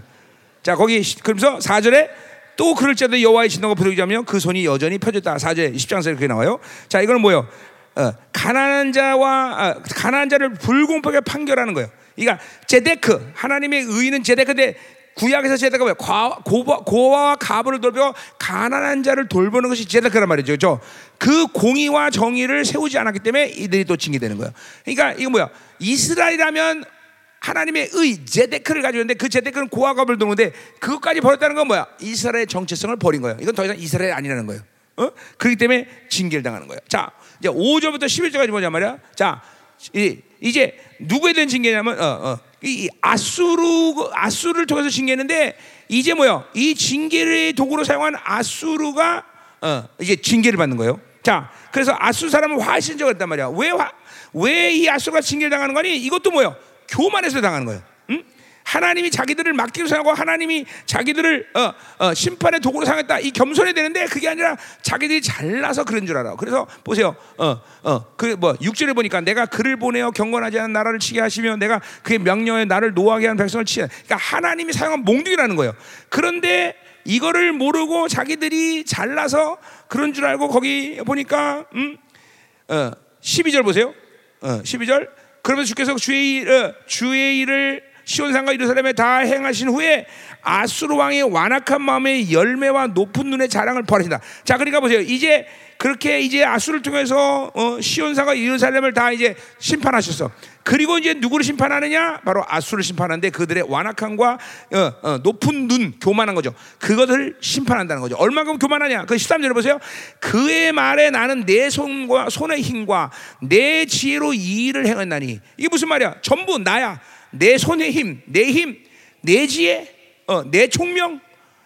자, 거기 그러면서 4절에 또 그럴지라도 여호와의 진노가 부르자면 그 손이 여전히 펴졌다. 4절 10장에서 이렇게 나와요. 자, 이거는 뭐예요? 어, 가난한 자와 어, 가난한 자를 불공평하게 판결하는 거예요. 그러니까 제데크 하나님의 의는 제데크인데 구약에서 제데크가 뭐예요? 고바, 고와 가부를 돌보고 가난한 자를 돌보는 것이 제데크란 말이죠. 그렇죠? 그 공의와 정의를 세우지 않았기 때문에 이들이 또 징계되는 거예요. 그러니까 이거 뭐야? 이스라엘이라면 하나님의 의 제데크를 가지고 있는데 그 제데크는 가부를 도는데 그것까지 버렸다는 건 뭐야? 이스라엘의 정체성을 버린 거예요. 이건 더 이상 이스라엘이 아니라는 거예요. 어? 그렇기 때문에 징계를 당하는 거예요. 자, 이제 5절부터 11절까지 보자 말이야. 자, 이제 누구에 대한 징계냐면 어, 어, 이 아수르 아수르를 통해서 징계했는데 이제 뭐야? 이 징계를 도구로 사용한 아수르가 어, 이제 징계를 받는 거예요. 자, 그래서 아수 사람은 화신적을 했단 말이야. 왜 화, 왜이 아수가 징계를 당하는 거니? 이것도 뭐야? 교만해서 당하는 거예요. 응? 하나님이 자기들을 맡기로 생각하고 하나님이 자기들을 어, 어, 심판의 도구로 사용했다. 이 겸손해야 되는데 그게 아니라 자기들이 잘나서 그런 줄 알아. 그래서 보세요. 어, 어, 그 뭐 육절을 보니까 내가 그를 보내어 경건하지 않은 나라를 치게 하시며 내가 그의 명령에 나를 노하게 한 백성을 치게. 그러니까 하나님이 사용한 몽둥이라는 거예요. 그런데 이거를 모르고 자기들이 잘나서 그런 줄 알고 거기 보니까 음, 어, 12절 보세요. 어, 12절. 그러면서 주께서 주의 일, 어, 주의 일을 시온산과 이루살렘에 다 행하신 후에 아수르 왕의 완악한 마음의 열매와 높은 눈의 자랑을 벌이신다. 자, 그러니까 보세요. 이제 그렇게 이제 아수를 통해서 어, 시온산과 이루살렘을 다 이제 심판하셨어. 그리고 이제 누구를 심판하느냐? 바로 아수를 심판하는데 그들의 완악함과 어, 어, 높은 눈, 교만한 거죠. 그것을 심판한다는 거죠. 얼마큼 교만하냐? 그 13절에 보세요. 그의 말에 나는 내 손과 손의 힘과 내 지혜로 이 일을 행했나니. 이게 무슨 말이야? 전부 나야. 내 손의 힘, 내 힘, 내 지혜, 어, 내 총명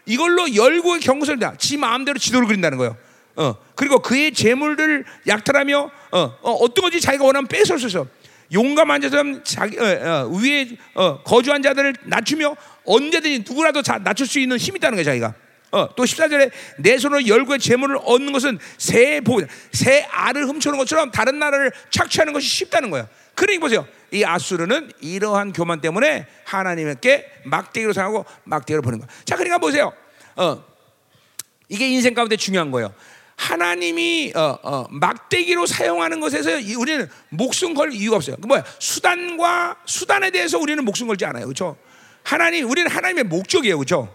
이걸로 열국의 경고를 다. 지 마음대로 지도를 그린다는 거예요. 어, 그리고 그의 재물을 약탈하며 어, 어, 떤 건지 자기가 원하면 뺏을 수 있어. 용감한 자들 자기 어, 어, 위에 어, 거주한 자들을 낮추며 언제든지 누구라도 자, 낮출 수 있는 힘이 있다는 거예요, 자기가. 어, 또 14절에 내 손으로 열국의 재물을 얻는 것은 새 보, 새 알을 훔쳐오는 것처럼 다른 나라를 착취하는 것이 쉽다는 거예요. 그러니 보세요. 이 아수르는 이러한 교만 때문에 하나님께 막대기로 생각하고 막대기로 보는 거야. 자, 그러니까 보세요. 어, 이게 인생 가운데 중요한 거예요. 하나님이 어, 어, 막대기로 사용하는 것에서 이- 우리는 목숨 걸 이유가 없어요. 그 뭐야? 수단과 수단에 대해서 우리는 목숨 걸지 않아요. 그렇죠? 하나님 우리는 하나님의 목적이에요. 그렇죠?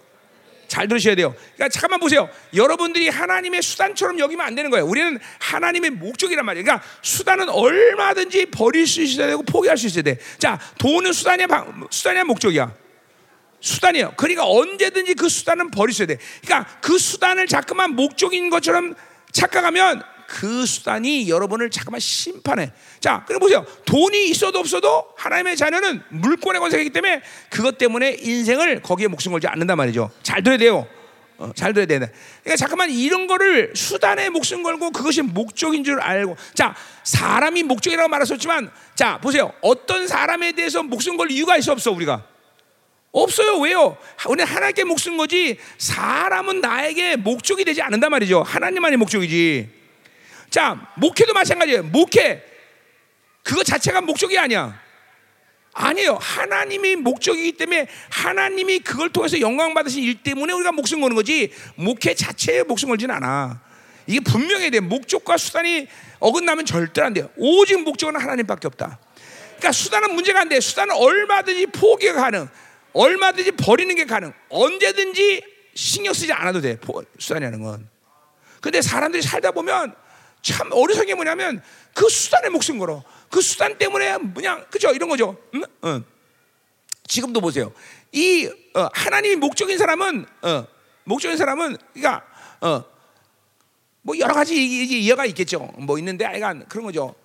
잘 들으셔야 돼요. 그러니까 잠깐만 보세요. 여러분들이 하나님의 수단처럼 여기면 안 되는 거예요. 우리는 하나님의 목적이란 말이에요. 그러니까 수단은 얼마든지 버릴 수 있어야 되고 포기할 수 있어야 돼. 자, 돈은 수단이야, 방- 수단이야, 목적이야. 수단이에요. 그러니까 언제든지 그 수단은 버리셔야 돼. 그러니까 그 수단을 자꾸만 목적인 것처럼 착각하면 그 수단이 여러분을 자꾸만 심판해. 자, 그럼 보세요. 돈이 있어도 없어도 하나님의 자녀는 물권의 권세이기 때문에 그것 때문에 인생을 거기에 목숨 걸지 않는단 말이죠. 잘 들어야 돼요. 어, 잘 들어야 되네. 그러니까 잠깐만 이런 거를 수단에 목숨 걸고 그것이 목적인 줄 알고 자 사람이 목적이라고 말했었지만 자 보세요 어떤 사람에 대해서 목숨 걸 이유가 있어 없어 우리가 없어요. 왜요? 우리 하나님께 목숨 거지 사람은 나에게 목적이 되지 않는단 말이죠. 하나님만의 목적이지. 자, 목회도 마찬가지예요. 목회 그거 자체가 목적이 아니야. 아니에요. 하나님이 목적이기 때문에 하나님이 그걸 통해서 영광 받으신 일 때문에 우리가 목숨 거는 거지 목회 자체에 목숨 걸지는 않아. 이게 분명해야 돼. 목적과 수단이 어긋나면 절대 안 돼요. 오직 목적은 하나님밖에 없다. 그러니까 수단은 문제가 안 돼. 수단은 얼마든지 포기가 가능. 얼마든지 버리는 게 가능. 언제든지 신경 쓰지 않아도 돼. 포- 수단이라는 건. 근데 사람들이 살다 보면 참 어리석은 게 뭐냐면 그 수단에 목숨 걸어. 그 수단 때문에 그냥 그죠 이런 거죠. 응? 응. 지금도 보세요. 이 어, 하나님이 목적인 사람은 어, 목적인 사람은 그러니까 어, 뭐 여러 가지 이해가 있겠죠. 뭐 있는데 하여간 그런 거죠.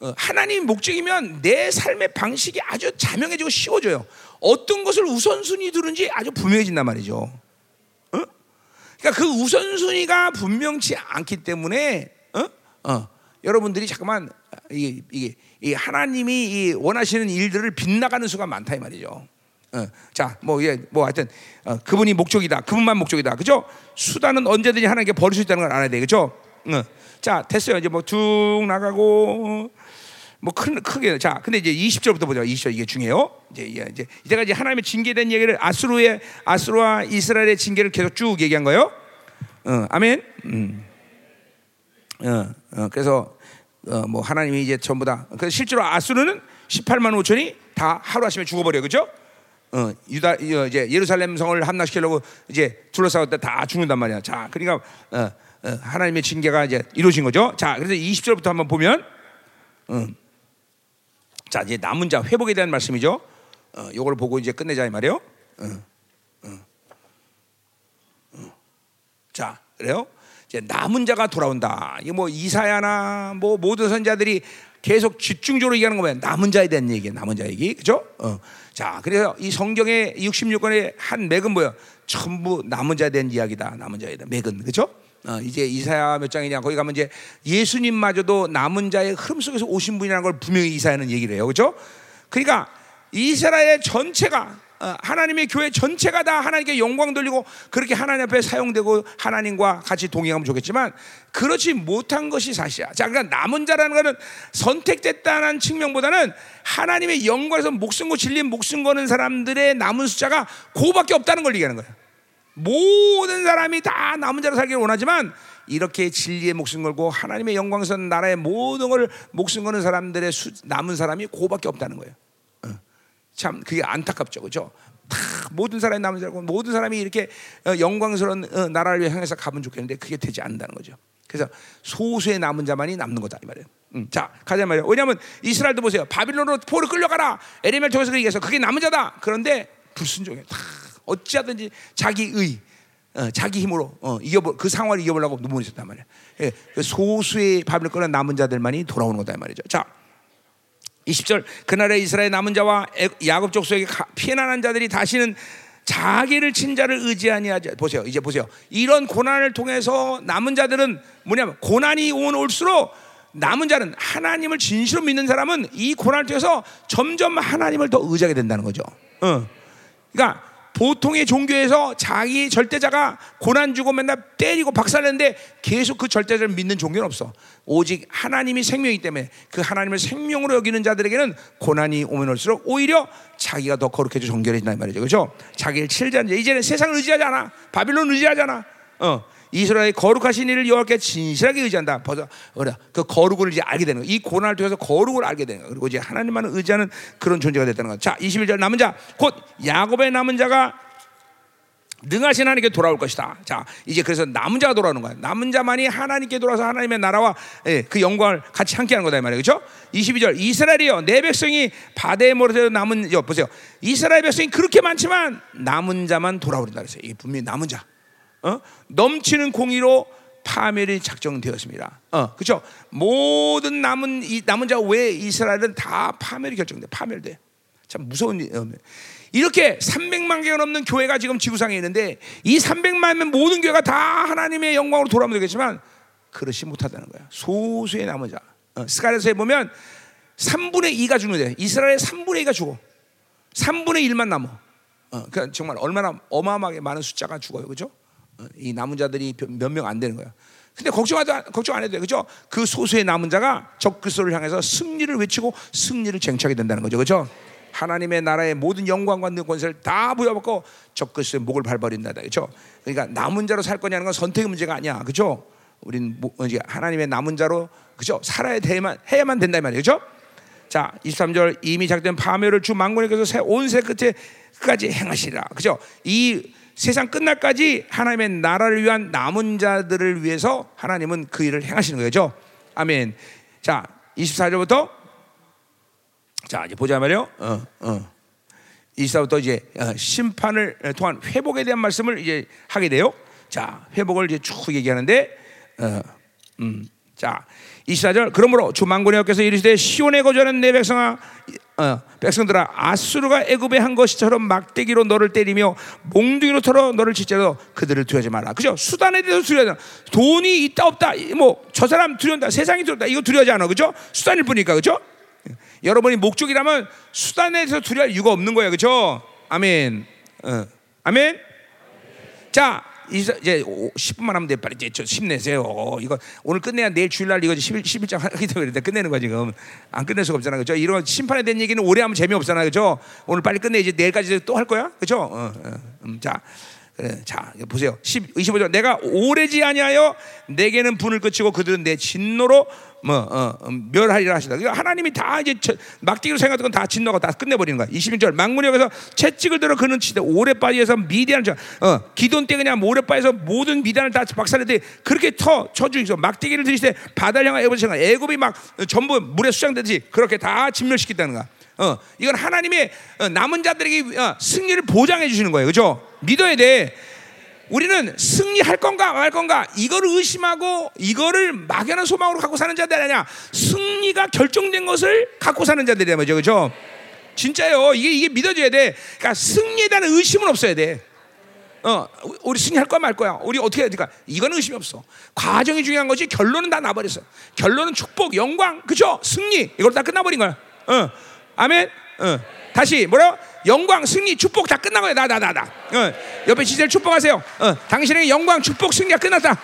어, 하나님 목적이면 내 삶의 방식이 아주 자명해지고 쉬워져요. 어떤 것을 우선순위 두는지 아주 분명해진단 말이죠. 어? 그러니까 그 우선순위가 분명치 않기 때문에 어? 어. 여러분들이 잠깐만 이게, 이게 이 하나님이 이 원하시는 일들을 빗나가는 수가 많다 이 말이죠. 어. 자, 뭐, 예, 뭐, 하여튼, 어, 그분이 목적이다. 그분만 목적이다. 그죠? 수단은 언제든지 하나님께 버릴 수 있다는 걸 알아야 돼. 그죠? 어. 자, 됐어요. 이제 뭐 쭉 나가고, 뭐 큰, 크게. 자, 근데 이제 20절부터 보자. 20절 이게 중요해요. 이제, 이제, 이제, 이제가 이제 하나님의 징계된 얘기를 아수르의, 아수르와 이스라엘의 징계를 계속 쭉 얘기한 거예요. 어, 아멘. 음. 어, 어, 그래서 어, 뭐 하나님이 이제 전부 다. 그래서 실제로 아수르는 18만 5천이 다 하루 아침에 죽어버려, 그죠? 어, 유다 어, 이제 예루살렘 성을 함락시키려고 이제 둘러싸고 다 죽는단 말이야. 자, 그러니까 어, 어, 하나님의 징계가 이제 이루어진 거죠. 자, 그래서 20절부터 한번 보면, 음. 자 이제 남은 자 회복에 대한 말씀이죠. 어, 요걸 보고 이제 끝내자 이 말이에요. 어, 어, 어. 자, 그래요. 이제 남은 자가 돌아온다. 이게 뭐 이사야나 뭐 모든 선자들이 계속 집중적으로 얘기하는 거면 남은 자에 대한 얘기예요. 남은 자 얘기, 그죠? 어. 자, 그래서 이 성경의 66권의 한 맥은 뭐야? 전부 남은 자에 대한 이야기다. 남은 자에 대한 맥은, 그죠? 어, 이제 이사야 몇 장이냐 거기 가면 이제 예수님마저도 남은 자의 흐름 속에서 오신 분이라는 걸 분명히 이사야는 얘기를 해요, 그죠? 그러니까 이스라엘 전체가 어, 하나님의 교회 전체가 다 하나님께 영광 돌리고 그렇게 하나님 앞에 사용되고 하나님과 같이 동행하면 좋겠지만 그렇지 못한 것이 사실이야. 자, 그러니까 남은 자라는 것은 선택됐다는 측면보다는 하나님의 영광에서 목숨 고 진리 목숨 거는 사람들의 남은 숫자가 그밖에 없다는 걸 얘기하는 거야. 모든 사람이 다 남은 자로 살기를 원하지만 이렇게 진리의 목숨 걸고 하나님의 영광선 나라의 모든 걸 목숨 거는 사람들의 수, 남은 사람이 그밖에 없다는 거예요. 어. 참 그게 안타깝죠, 그렇죠? 다 모든 사람이 남은 자고 모든 사람이 이렇게 어, 영광스러운 어, 나라를 향해서 가면 좋겠는데 그게 되지 않는다는 거죠. 그래서 소수의 남은 자만이 남는 거다 이 말이에요. 음, 자 가자 말이에요. 왜냐하면 이스라엘도 보세요. 바빌론으로 포를 끌려가라. 에레멜 통해서 얘기해서 그게 남은 자다. 그런데 불순종해. 다 어찌하든지 자기 의, 어, 자기 힘으로 어, 이겨보 그 상황을 이겨보려고 눈물이 있었단 말이야. 예, 그 소수의 바빌론 끌어 남은 자들만이 돌아오는 거다 이 말이죠. 자. 20절 그날에 이스라엘 남은 자와 애- 야곱 족속에게 가- 피난한 자들이 다시는 자기를 친 자를 의지하니 하자 보세요 이제 보세요 이런 고난을 통해서 남은 자들은 뭐냐면 고난이 온 올수록 남은 자는 하나님을 진실로 믿는 사람은 이 고난을 통해서 점점 하나님을 더 의지하게 된다는 거죠. 어. 그러니까 보통의 종교에서 자기 절대자가 고난 주고 맨날 때리고 박살내는데 계속 그 절대자를 믿는 종교는 없어. 오직 하나님이 생명이기 때문에 그 하나님을 생명으로 여기는 자들에게는 고난이 오면 올수록 오히려 자기가 더 거룩해져 정결해진다 말이죠. 그렇죠? 자기를 칠자는 이제는 세상을 의지하지 않아. 바빌론 의지하잖아. 어. 이스라엘 거룩하신 이를 여호와께 진실하게 의지한다. 벌써 그래 그 거룩을 이제 알게 되는 거. 이 고난을 통해서 거룩을 알게 되는 거. 그리고 이제 하나님만 의지하는 그런 존재가 됐다는 거. 자, 21절 남은 자 곧 야곱의 남은 자가 능하신 하나님께 돌아올 것이다. 자, 이제 그래서 남은 자가 돌아오는 거야. 남은 자만이 하나님께 돌아서 하나님의 나라와 예, 그 영광을 같이 함께 하는 거다 이 말이에요. 그렇죠? 22절 이스라엘이여 내 백성이 바다에 몰아서 남은 여 보세요. 이스라엘 백성이 그렇게 많지만 남은 자만 돌아오린다 그랬어요. 이게 분명히 남은 자. 어? 넘치는 공의로 파멸이 작정되었습니다. 어, 그렇죠? 모든 남은 이 남은 자 외에 이스라엘은 다 파멸이 결정돼. 파멸돼. 참 무서운 일. 어, 이렇게 300만 개가 넘는 교회가 지금 지구상에 있는데 이 300만 명 모든 교회가 다 하나님의 영광으로 돌아오면 되겠지만 그렇지 못하다는 거야. 소수의 남은 자. 어, 스가랴서에 보면 3분의 2가 죽는 데 이스라엘의 3분의 2가 죽어. 3분의 1만 남어. 어, 그러니까 정말 얼마나 어마어마하게 많은 숫자가 죽어요. 그죠? 어, 이 남은 자들이 몇 명 안 되는 거야. 근데 걱정하도 걱정 안 해도 돼. 그죠? 그 소수의 남은 자가 적그리스도를 향해서 승리를 외치고 승리를 쟁취하게 된다는 거죠. 그죠? 하나님의 나라의 모든 영광과 권세를 다 부여받고 적그리스도의 목을 밟아버린다. 그렇죠? 그러니까 남은 자로 살 거냐는 건 선택의 문제가 아니야. 그렇죠? 우린 이제 하나님의 남은 자로 그죠? 살아야 돼야만 해야만 된다 이 말이에요. 그렇죠? 자, 23절 이미 작된 파멸을 주 만군에게서 온세 끝에까지 행하시라. 그죠? 이 세상 끝날까지 하나님의 나라를 위한 남은 자들을 위해서 하나님은 그 일을 행하시는 거죠. 아멘. 자, 24절부터 자, 이제 보자 말이요. 어, 어. 이사부터 이제 어, 심판을 통한 회복에 대한 말씀을 이제 하게 돼요. 자, 회복을 이제 쭉 얘기하는데, 어, 음, 자, 24절 그러므로 주 만군의 여께서 이르시되 시온에 거주하는 내 백성아 어, 백성들아 아수르가 애굽에 한 것처럼 막대기로 너를 때리며 몽둥이로 털어 너를 치더라도 그들을 두려워하지 마라. 그죠? 수단에 대해서 두려워하지 돈이 있다 없다 뭐 저 사람 두려운다 세상이 두려운다 이거 두려워하지 않아. 그죠? 수단일 뿐이니까 그죠? 여러분이 목적이라면 수단에 대해서 두려워할 이유가 없는 거예요. 그죠? 아멘. 어. 아멘. 자, 이제 10분만 하면 돼. 빨리 이제 힘내세요. 이거 오늘 끝내야 내일 주일날 이거 11, 11장 하기 때문에 끝내는 거야 지금. 안 끝낼 수가 없잖아. 그죠? 이런 심판에 대한 얘기는 오래 하면 재미없잖아. 그죠? 오늘 빨리 끝내 이제 내일까지 또 할 거야. 그죠? 어, 어. 음, 자. 그래, 자 보세요. 10, 25절 내가 오래지 아니하여 내게는 분을 끝이고 그들은 내 진노로 뭐 어, 어, 멸하리라 하시다. 그러니까 하나님이 다 이제 막대기로 생각했던 건 다 진노가 다 끝내버리는 거야. 21절 망군역에서 채찍을 들어 그는 치되 오래빠지에서 미디안 자 어, 기돈 때 그냥 오래빠에서 모든 미디안을 다 박살내되 그렇게 터 쳐주기서 막대기를 들이시되 바다를 향하여 애굽이 막 전부 물에 수장되듯이 그렇게 다 진멸시켰다는 거야. 어, 이건 하나님의 어, 남은 자들에게 어, 승리를 보장해 주시는 거예요. 그죠? 믿어야 돼. 우리는 승리할 건가 말 건가 이거를 의심하고 이거를 막연한 소망으로 갖고 사는 자들 아니야. 승리가 결정된 것을 갖고 사는 자들이야 말이죠. 그죠? 진짜요. 이게 이게 믿어져야 돼. 그러니까 승리에 대한 의심은 없어야 돼. 어, 우리 승리할 거야 말 거야. 우리 어떻게 해야 될까? 이거는 의심이 없어. 과정이 중요한 거지. 결론은 다 나버렸어. 결론은 축복, 영광, 그죠? 승리 이걸 다 끝나버린 거야. 어. 아멘. 어. 다시 뭐라? 영광, 승리, 축복 다 끝난 거야. 나, 나, 나, 나. 어. 옆에 지지를 축복하세요. 어. 당신에게 영광, 축복, 승리가 끝났다.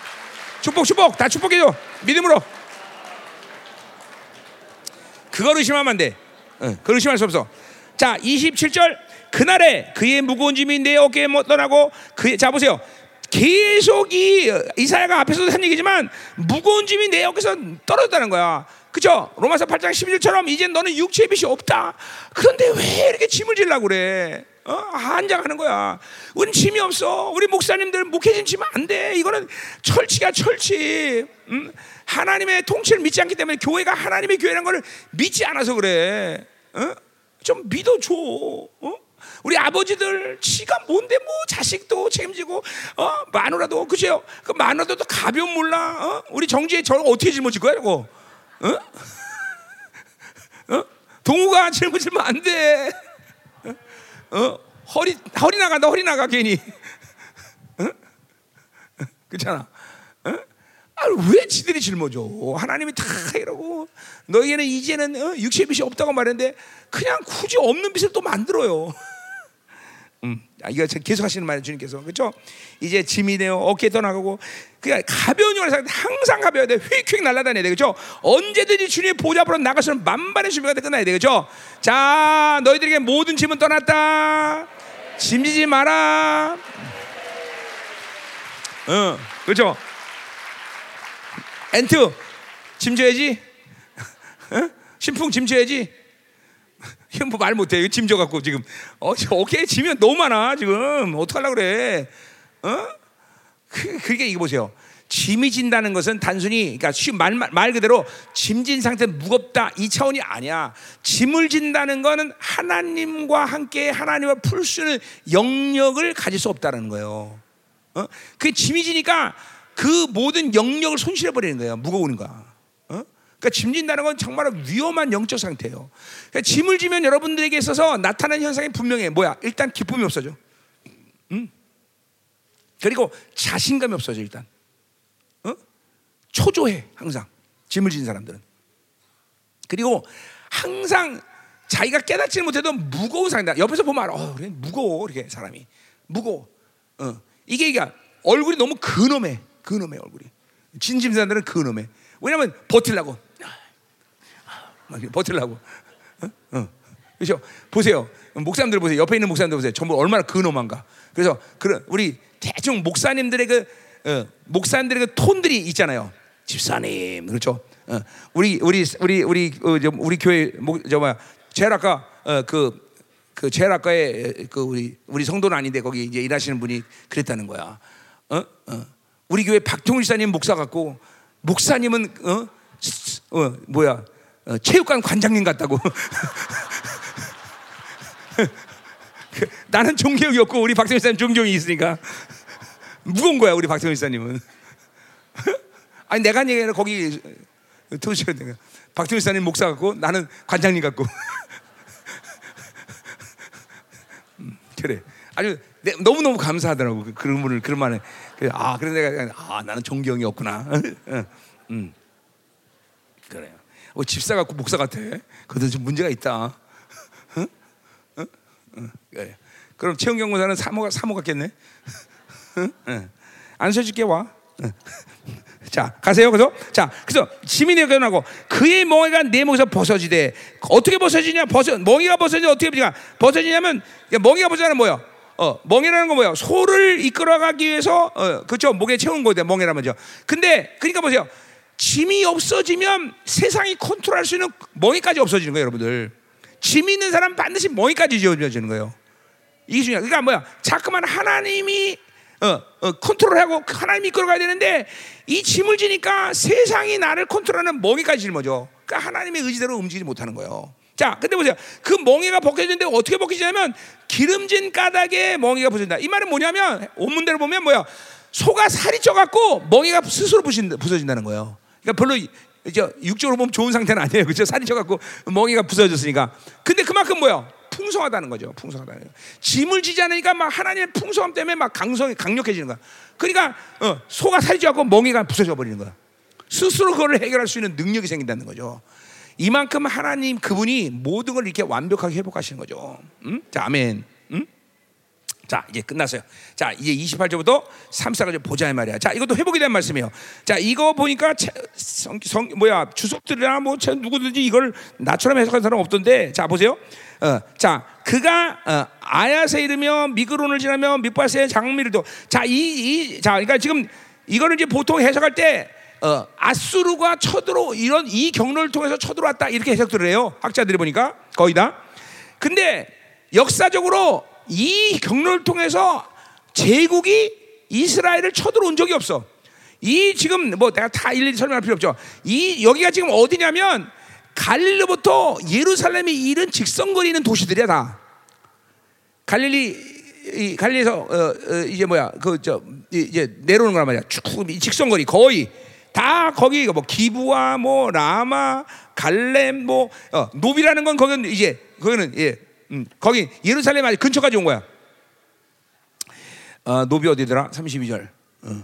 축복, 축복 다 축복해줘. 믿음으로. 그걸 의심하면 안 돼. 어. 그걸 의심할 수 없어. 자, 27절. 그날에 그의 무거운 짐이 내 어깨에 못 떠나고 그, 자 보세요. 계속 이 이사야가 앞에서도 한 얘기지만 무거운 짐이 내 어깨에서 떨어졌다는 거야. 그죠? 로마서 8장 11절처럼 이제 너는 육체의 빛이 없다. 그런데 왜 이렇게 짐을 질라고 그래? 어? 한장하는 거야. 우린 짐이 없어. 우리 목사님들 목회진 지면 안 돼. 이거는 철치가 철치. 음? 하나님의 통치를 믿지 않기 때문에 교회가 하나님의 교회라는 걸 믿지 않아서 그래. 어? 좀 믿어줘. 어? 우리 아버지들 지가 뭔데 뭐 자식도 책임지고 어 마누라도 그죠? 그 마누라도 가벼운 몰라. 어? 우리 정지에 저를 어떻게 짊어질 거야 이거? 어? 어? 동우가 짊어지면 안 돼. 어? 허리 허리 나간다 허리 나가 괜히. 어? 그렇잖아. 어? 아, 왜 지들이 짊어져? 하나님이 다 이러고 너희는 이제는 어? 육체의 빛이 없다고 말했는데 그냥 굳이 없는 빛을 또 만들어요. 음, 아, 이거 계속 하시는 말이에요 주님께서 그렇죠? 이제 짐이 되어 어깨 떠나가고 그러니까 가벼운 영을 항상 가벼워야 돼 휙휙 날아다녀야 돼 그렇죠? 언제든지 주님의 보좌 앞으로 나가서는 만반의 준비가 돼 끝나야 돼 그렇죠? 자 너희들에게 모든 짐은 떠났다 짐지지 마라 어, 그렇죠? 엔트 짐 줘야지. 어? 신풍 짐 줘야지. 이건 뭐말 못해. 이거 짐 줘갖고 지금. 어, 저 오케이 짐이 너무 많아 지금. 어떡하려 그래? 어? 그, 그게 이거 보세요. 짐이 진다는 것은 단순히 그러니까 말, 말, 말 그대로 짐진 상태 무겁다 이 차원이 아니야. 짐을 진다는 것은 하나님과 함께 하나님을 풀수 있는 영역을 가질 수 없다는 거예요. 어? 그 짐이 지니까 그 모든 영역을 손실해 버리는 거예요. 무거운 거야. 어? 그러니까 짐 진다는 건 정말 위험한 영적 상태예요. 그러니까 짐을 지면 여러분들에게 있어서 나타나는 현상이 분명해. 뭐야? 일단 기쁨이 없어져. 음? 그리고 자신감이 없어져 일단. 어? 초조해 항상 짐을 진 사람들은. 그리고 항상 자기가 깨닫지 못해도 무거운 상태. 옆에서 보면. 어, 그래 무거워 이렇게 사람이 무거워. 어. 이게 이게 얼굴이 너무 근엄해. 근엄해 얼굴이. 진짐사들은 근엄해. 왜냐면 버틸라고. 막 이렇게 버틸라고. 어? 어. 그렇죠? 보세요. 목사님들 보세요. 옆에 있는 목사님들 보세요. 전부 얼마나 근엄한가. 그래서 그런 우리 대충 목사님들의 그 어, 목사님들의 그 톤들이 있잖아요. 집사님 그렇죠. 어, 우리 우리 우리 우리 어, 저, 우리 교회 목, 저 뭐야 제락과 어, 그. 그 제락과의 그 우리 우리 성도는 아닌데 거기 이제 일하시는 분이 그랬다는 거야. 어? 어. 우리 교회 박통일 사님 목사 같고 목사님은 어? 어 뭐야 어, 체육관 관장님 같다고. 그, 나는 존경이 없고 우리 박통일 사님 존경이 있으니까 무거운 거야 우리 박통일 사님은. 아니 내가 한 얘기는 거기 도시가 내가 박통일 사님 목사 같고 나는 관장님 같고. 음, 그래. 아주 너무 너무 감사하더라고 그 그런 분을 그런 말에 아 그래서 내가 아 나는 존경이 없구나. 음 그래요. 어, 집사 같고 목사 같아. 그것도 좀 문제가 있다. 어? 어? 어. 그래. 그럼 최은경 목사는 사모 사모 같겠네. 안 써줄게 와. 자 가세요 그래서 자 그래서 지민이 변하고 그의 멍에가 내 목에서 벗어지되 어떻게 벗어지냐 벗어 멍이가 벗어지 어떻게 벗어지냐면 멍이가 벗어지는 뭐야 어, 멍이라는 건 뭐야? 소를 이끌어가기 위해서 어, 그렇죠 목에 채운 거죠 멍이라면죠. 근데 그러니까 보세요. 짐이 없어지면 세상이 컨트롤할 수 있는 멍이까지 없어지는 거예요, 여러분들. 짐 있는 사람 반드시 멍이까지 지어지는 거예요. 이게 중요해. 그러니까 뭐야? 자꾸만 하나님이 어, 어, 컨트롤하고 하나님이 이끌어가야 되는데 이 짐을 지니까 세상이 나를 컨트롤하는 멍이까지 짊어져. 그러니까 하나님의 의지대로 움직이지 못하는 거예요. 자, 근데 보세요. 그 멍이가 벗겨지는데 어떻게 벗겨지냐면 기름진 까닭에 멍이가 벗어진다. 이 말은 뭐냐면 온문대로 보면 뭐야? 소가 살이 쪄갖고 멍이가 스스로 부서진다는 거예요. 그러니까 별로 이제 육적으로 보면 좋은 상태는 아니에요. 그죠? 살이 쪄갖고 멍이가 부서졌으니까. 근데 그만큼 뭐야? 풍성하다는 거죠. 풍성하다는 거. 짐을 지지 않으니까 막 하나님의 풍성함 때문에 막 강성이 강력해지는 거야. 그러니까 어, 소가 살이 쪄갖고 멍이가 부서져 버리는 거야. 스스로 그걸 해결할 수 있는 능력이 생긴다는 거죠. 이만큼 하나님 그분이 모든 걸 이렇게 완벽하게 회복하시는 거죠. 음? 자, 아멘. 음? 자, 이제 끝났어요. 자, 이제 28절부터 34까지 보자 이 말이야. 자, 이것도 대한 말씀이에요. 자, 이거 보니까 성, 성 뭐야 주석들이나 뭐 누구든지 이걸 나처럼 해석한 사람 없던데. 자, 보세요. 어, 자, 그가 어, 아야세 이르며 미그론을 지나며 밑바세 장미를 도. 자, 이, 이, 자, 그러니까 지금 이거는 이제 보통 해석할 때 어, 아수르가 쳐들어 이런 이 경로를 통해서 쳐들어왔다 이렇게 해석들을 해요. 학자들이 보니까 거의 다. 근데 역사적으로 이 경로를 통해서 제국이 이스라엘을 쳐들어온 적이 없어. 이 지금 뭐 내가 다 일일이 설명할 필요 없죠. 이 여기가 지금 어디냐면 갈릴리부터 예루살렘이 이른 직선거리는 도시들이야 다. 갈릴리 이 갈릴리에서 어, 어, 이제 뭐야 그 저 이제 내려오는 거란 말이야. 쭉 직선거리 거의 다 거기 뭐 기부와 뭐 라마 갈렘 뭐 어, 노비라는 건 거기는 이제 거기는 예 음, 거기 예루살렘 아주 근처까지 온 거야. 어, 노비 어디더라? 32절. 어.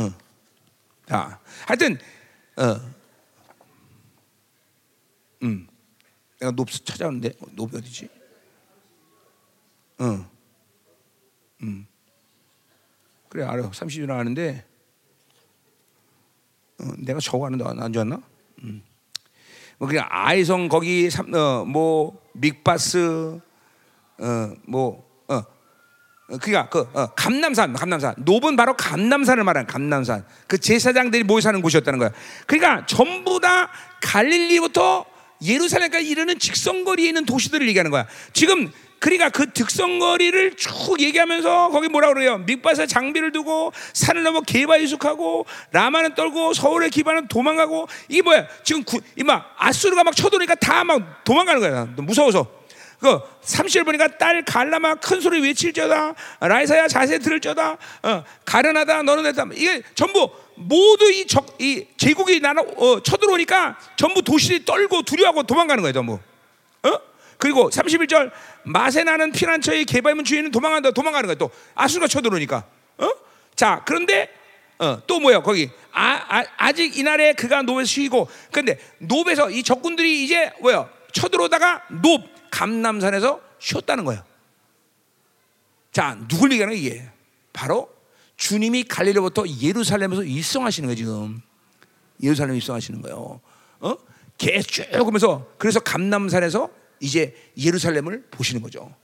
어. 자, 하여튼 어. 음. 내가 노비 찾아왔는데 노비 어디지? 어. 음. 그래 알아. 30절 나가는데 어, 내가 저거 하는데 안 좋았나? 음. 뭐 그냥 아이성 거기 삼, 어, 뭐 믹바스 어뭐 어, 어, 그가 그 어, 감남산, 감남산. 노은 바로 감남산을 말하는 감남산. 그 제사장들이 모여 사는 곳이었다는 거야. 그러니까 전부 다 갈릴리부터 예루살렘까지 이르는 직선거리에 있는 도시들을 얘기하는 거야. 지금 그러니까 그 득성거리를 쭉 얘기하면서 거기 뭐라 그래요? 밑밭에 장비를 두고 산을 넘어 개바이숙하고 라마는 떨고 서울의 기반은 도망가고 이게 뭐야? 지금 구, 이마 아수르가 막 쳐들어오니까 다 막 도망가는 거야. 무서워서. 그 30절 보니까 딸 갈라마 큰 소리 외칠저다 라이사야 자세 들을저다 어, 가련하다 너는 했다 이게 전부 모두 이, 적, 이 제국이 나라 어, 쳐들어오니까 전부 도시들이 떨고 두려워하고 도망가는 거예요 전부 어? 그리고 31절 맛에 나는 피난처의 개발문 주인은 도망간다 도망가는 거야 또 아수가 쳐들어오니까 어? 자 그런데 어, 또 뭐야 거기 아, 아, 직 이날에 그가 노베에서 쉬고 근데 노베에서 이 적군들이 이제 뭐야 쳐들어오다가 노 감남산에서 쉬었다는 거예요. 자, 누굴 얘기하는 거야, 이게? 바로 주님이 갈릴리부터 예루살렘에서 입성하시는 거예요, 지금. 예루살렘 입성하시는 거예요. 어? 계속 쭉 오면서 그래서 감남산에서 이제 예루살렘을 보시는 거죠.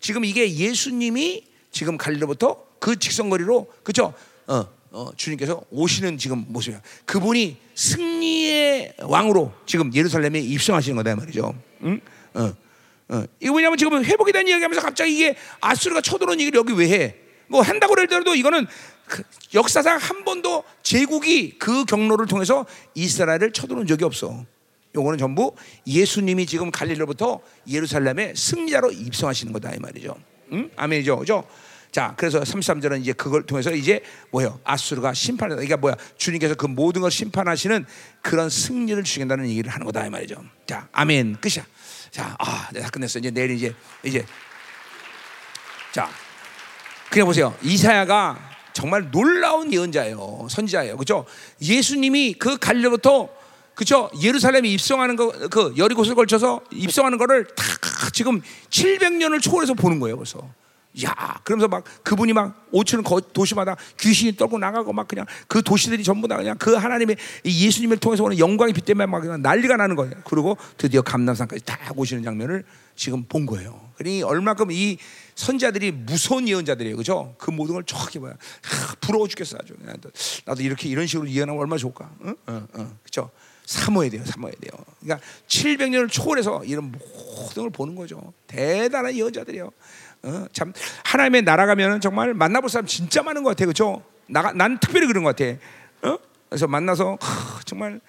지금 이게 예수님이 지금 갈릴리부터 그 직선거리로 그죠? 어, 어, 주님께서 오시는 지금 모습이야. 그분이 승리의 왕으로 지금 예루살렘에 입성하시는 거다 말이죠. 응? 어. 어, 이거 왜냐면 지금 회복에 대한 이야기하면서 갑자기 이게 아수르가 쳐들어온 얘기를 여기 왜 해? 뭐 한다고 그러더라도 이거는 그 역사상 한 번도 제국이 그 경로를 통해서 이스라엘을 쳐들어온 적이 없어. 요거는 전부 예수님이 지금 갈릴리로부터 예루살렘에 승리자로 입성하시는 거다 이 말이죠. 응? 아멘이죠. 그죠? 자, 그래서 33절은 이제 그걸 통해서 이제 뭐예요? 아수르가 심판하다. 그러니까 뭐야? 주님께서 그 모든 걸 심판하시는 그런 승리를 주신다는 얘기를 하는 거다 이 말이죠. 자, 아멘. 끝이야. 자, 아, 내가 끝냈어. 이제 내일 이제 이제 자, 그냥 보세요. 이사야가 정말 놀라운 예언자예요. 선지자예요. 그죠? 예수님이 그 갈려부터 그죠? 예루살렘에 입성하는 거, 그 여리고를 걸쳐서 입성하는 거를 다 지금 700년을 초월해서 보는 거예요. 벌써. 야, 그러면서 막 그분이 막 오치는 도시마다 귀신이 떨고 나가고 막 그냥 그 도시들이 전부 다 그냥 그 하나님의 예수님을 통해서 오는 영광이 빛 때문에 막 그냥 난리가 나는 거예요. 그리고 드디어 감남산까지 다 오시는 장면을 지금 본 거예요. 그러니 얼마큼 이 선자들이 무서운 예언자들이에요. 그죠? 그 모든 걸 정확히 봐요. 아, 부러워 죽겠어 아주. 나도 이렇게 이런 식으로 예언하면 얼마나 좋을까? 응? 응, 응. 그죠? 사모해야 돼요. 사모해야 돼요. 그러니까 700년을 초월해서 이런 모든 걸 보는 거죠. 대단한 예언자들이에요. 어, 참 하나님의 나라 가면은 정말 만나볼 사람 진짜 많은 것 같아, 그렇죠? 난 특별히 그런 것 같아. 어? 그래서 만나서 하, 정말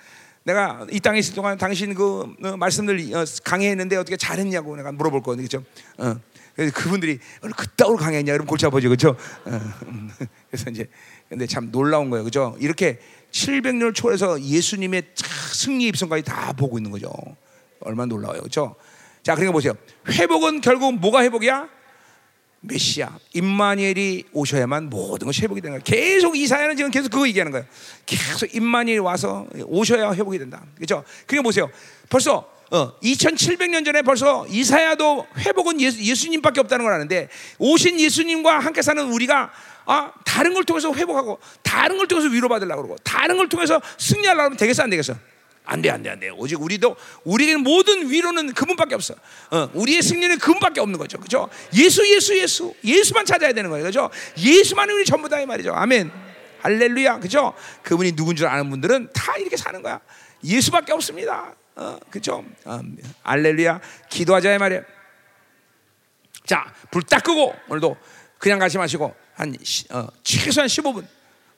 내가 이 땅에 있을 동안 당신 그 어, 말씀들 어, 강해했는데 어떻게 잘했냐고 내가 물어볼 거거든, 그렇죠? 어. 그래서 그분들이 그따위로 강했냐, 그럼 골치 아프죠, 그렇죠? 음. 그래서 이제 근데 참 놀라운 거예요, 그렇죠? 이렇게 700년을 초월해서 예수님의 승리 입성까지 다 보고 있는 거죠. 얼마나 놀라워요, 그렇죠? 자, 그러니까 보세요. 회복은 결국 뭐가 회복이야? 메시아 임마니엘이 오셔야만 모든 것이 회복이 되는 거예요. 계속 이사야는 지금 계속 그거 얘기하는 거예요. 계속 임마니엘이 와서 오셔야 회복이 된다. 그렇죠? 그게 보세요. 벌써 어, 2700년 전에 벌써 이사야도 회복은 예수, 님밖에 없다는 걸 아는데 오신 예수님과 함께 사는 우리가 아, 다른 걸 통해서 회복하고 다른 걸 통해서 위로받으려고 그러고 다른 걸 통해서 승리하려고 하면 되겠어 안 되겠어? 안 돼, 안 돼, 안 돼. 오직 우리도, 우리는 모든 위로는 그분밖에 없어. 어, 우리의 승리는 그분밖에 없는 거죠. 그죠? 예수, 예수, 예수. 예수만 찾아야 되는 거예요. 그죠? 예수만이 우리 전부다, 이 말이죠. 아멘. 할렐루야. 그죠? 그분이 누군 줄 아는 분들은 다 이렇게 사는 거야. 예수밖에 없습니다. 어, 그죠? 음, 할렐루야. 기도하자, 이 말이에요. 자, 불 딱 끄고, 오늘도 그냥 가지 마시고, 한, 어, 최소한 15분.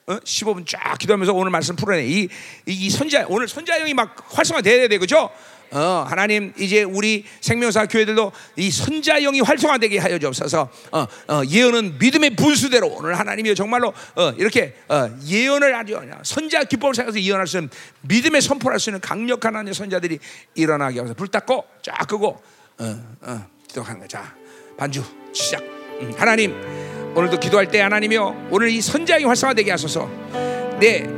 어? 15분 쫙 기도하면서 오늘 말씀 풀어내. 이, 이, 선자 오늘 선자형이 막 활성화돼야 돼, 그죠? 어, 하나님 이제 우리 생명사 교회들도 이 선자형이 활성화되게 하여 주옵소서. 어, 어, 예언은 믿음의 분수대로 오늘 하나님이 정말로 어, 이렇게 어, 예언을 아주 선자 기법을 생각해서 예언할 수 있는 믿음의 선포할 수 있는 강력한 하나님의 선자들이 일어나게 하소서. 불 닦고 쫙 끄고 어, 어, 기도하는 거. 자 반주 시작. 음, 하나님. 오늘도 기도할 때 하나님이여 오늘 이 선장이 활성화되게 하소서. 네,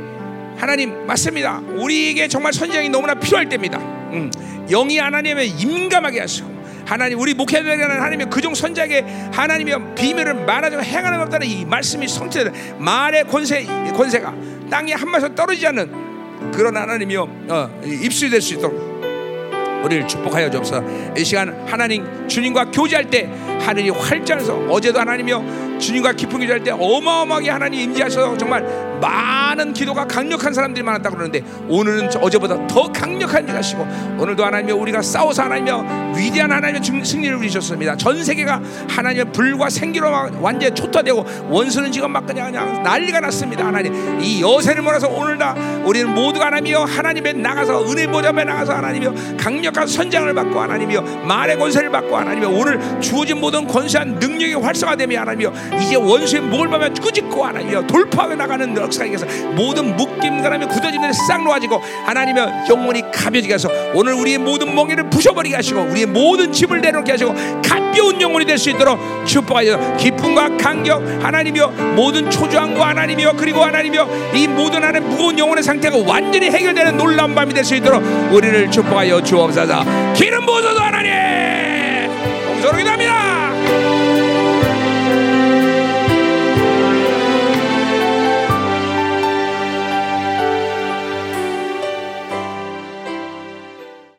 하나님 맞습니다. 우리에게 정말 선장이 너무나 필요할 때입니다. 음, 영이 하나님의 임감하게 하시고 하나님 우리 목회자들은 하나님의 그종 선자에게 하나님의 비밀을 말하지 행하는 없다는 이 말씀이 성취되 말의 권세 권세가 땅에 한 마디 떨어지지 않는 그런 하나님이여 어, 입술이 될수 있도록 우리를 축복하여 주옵소서. 이 시간 하나님 주님과 교제할 때 하늘이 활짝해서 어제도 하나님이여 주님과 깊은 교제할 때 어마어마하게 하나님 임재하셔서 정말 많은 기도가 강력한 사람들이 많았다고 그러는데 오늘은 어제보다 더 강력한 일 하시고 오늘도 하나님이여 우리가 싸워서 하나님이여 위대한 하나님의 승리를 누리셨습니다. 전 세계가 하나님의 불과 생기로 완전히 초토되고 원수는 지금 막 그냥, 그냥 난리가 났습니다. 하나님 이 여세를 몰아서 오늘 다 우리는 모두가 하나님이여 하나님의 나가서 은혜 보좌에 나가서 하나님이여 강력 한 선장을 받고 하나님이여 말의 권세를 받고 하나님이여 오늘 주어진 모든 권세한 능력이 활성화되며 하나님이여 이제 원수의 목을 보면 꾸짖고 하나님이여 돌파해 나가는 역사에서 모든 묶임 하나님 굳어지는 싹 놓아지고 하나님이여 영혼이 가벼지게 해서 오늘 우리의 모든 멍에를 부셔버리게 하시고 우리의 모든 집을 내놓게 하시고 가벼운 영혼이 될 수 있도록 축복하여 기쁨과 감격 하나님이여 모든 초조함과 하나님이여 그리고 하나님이여 이 모든 하나님 무거운 영혼의 상태가 완전히 해결되는 놀라운 밤이 될 수 있도록 우리를 축복하여 주옵소서. 기름 부어서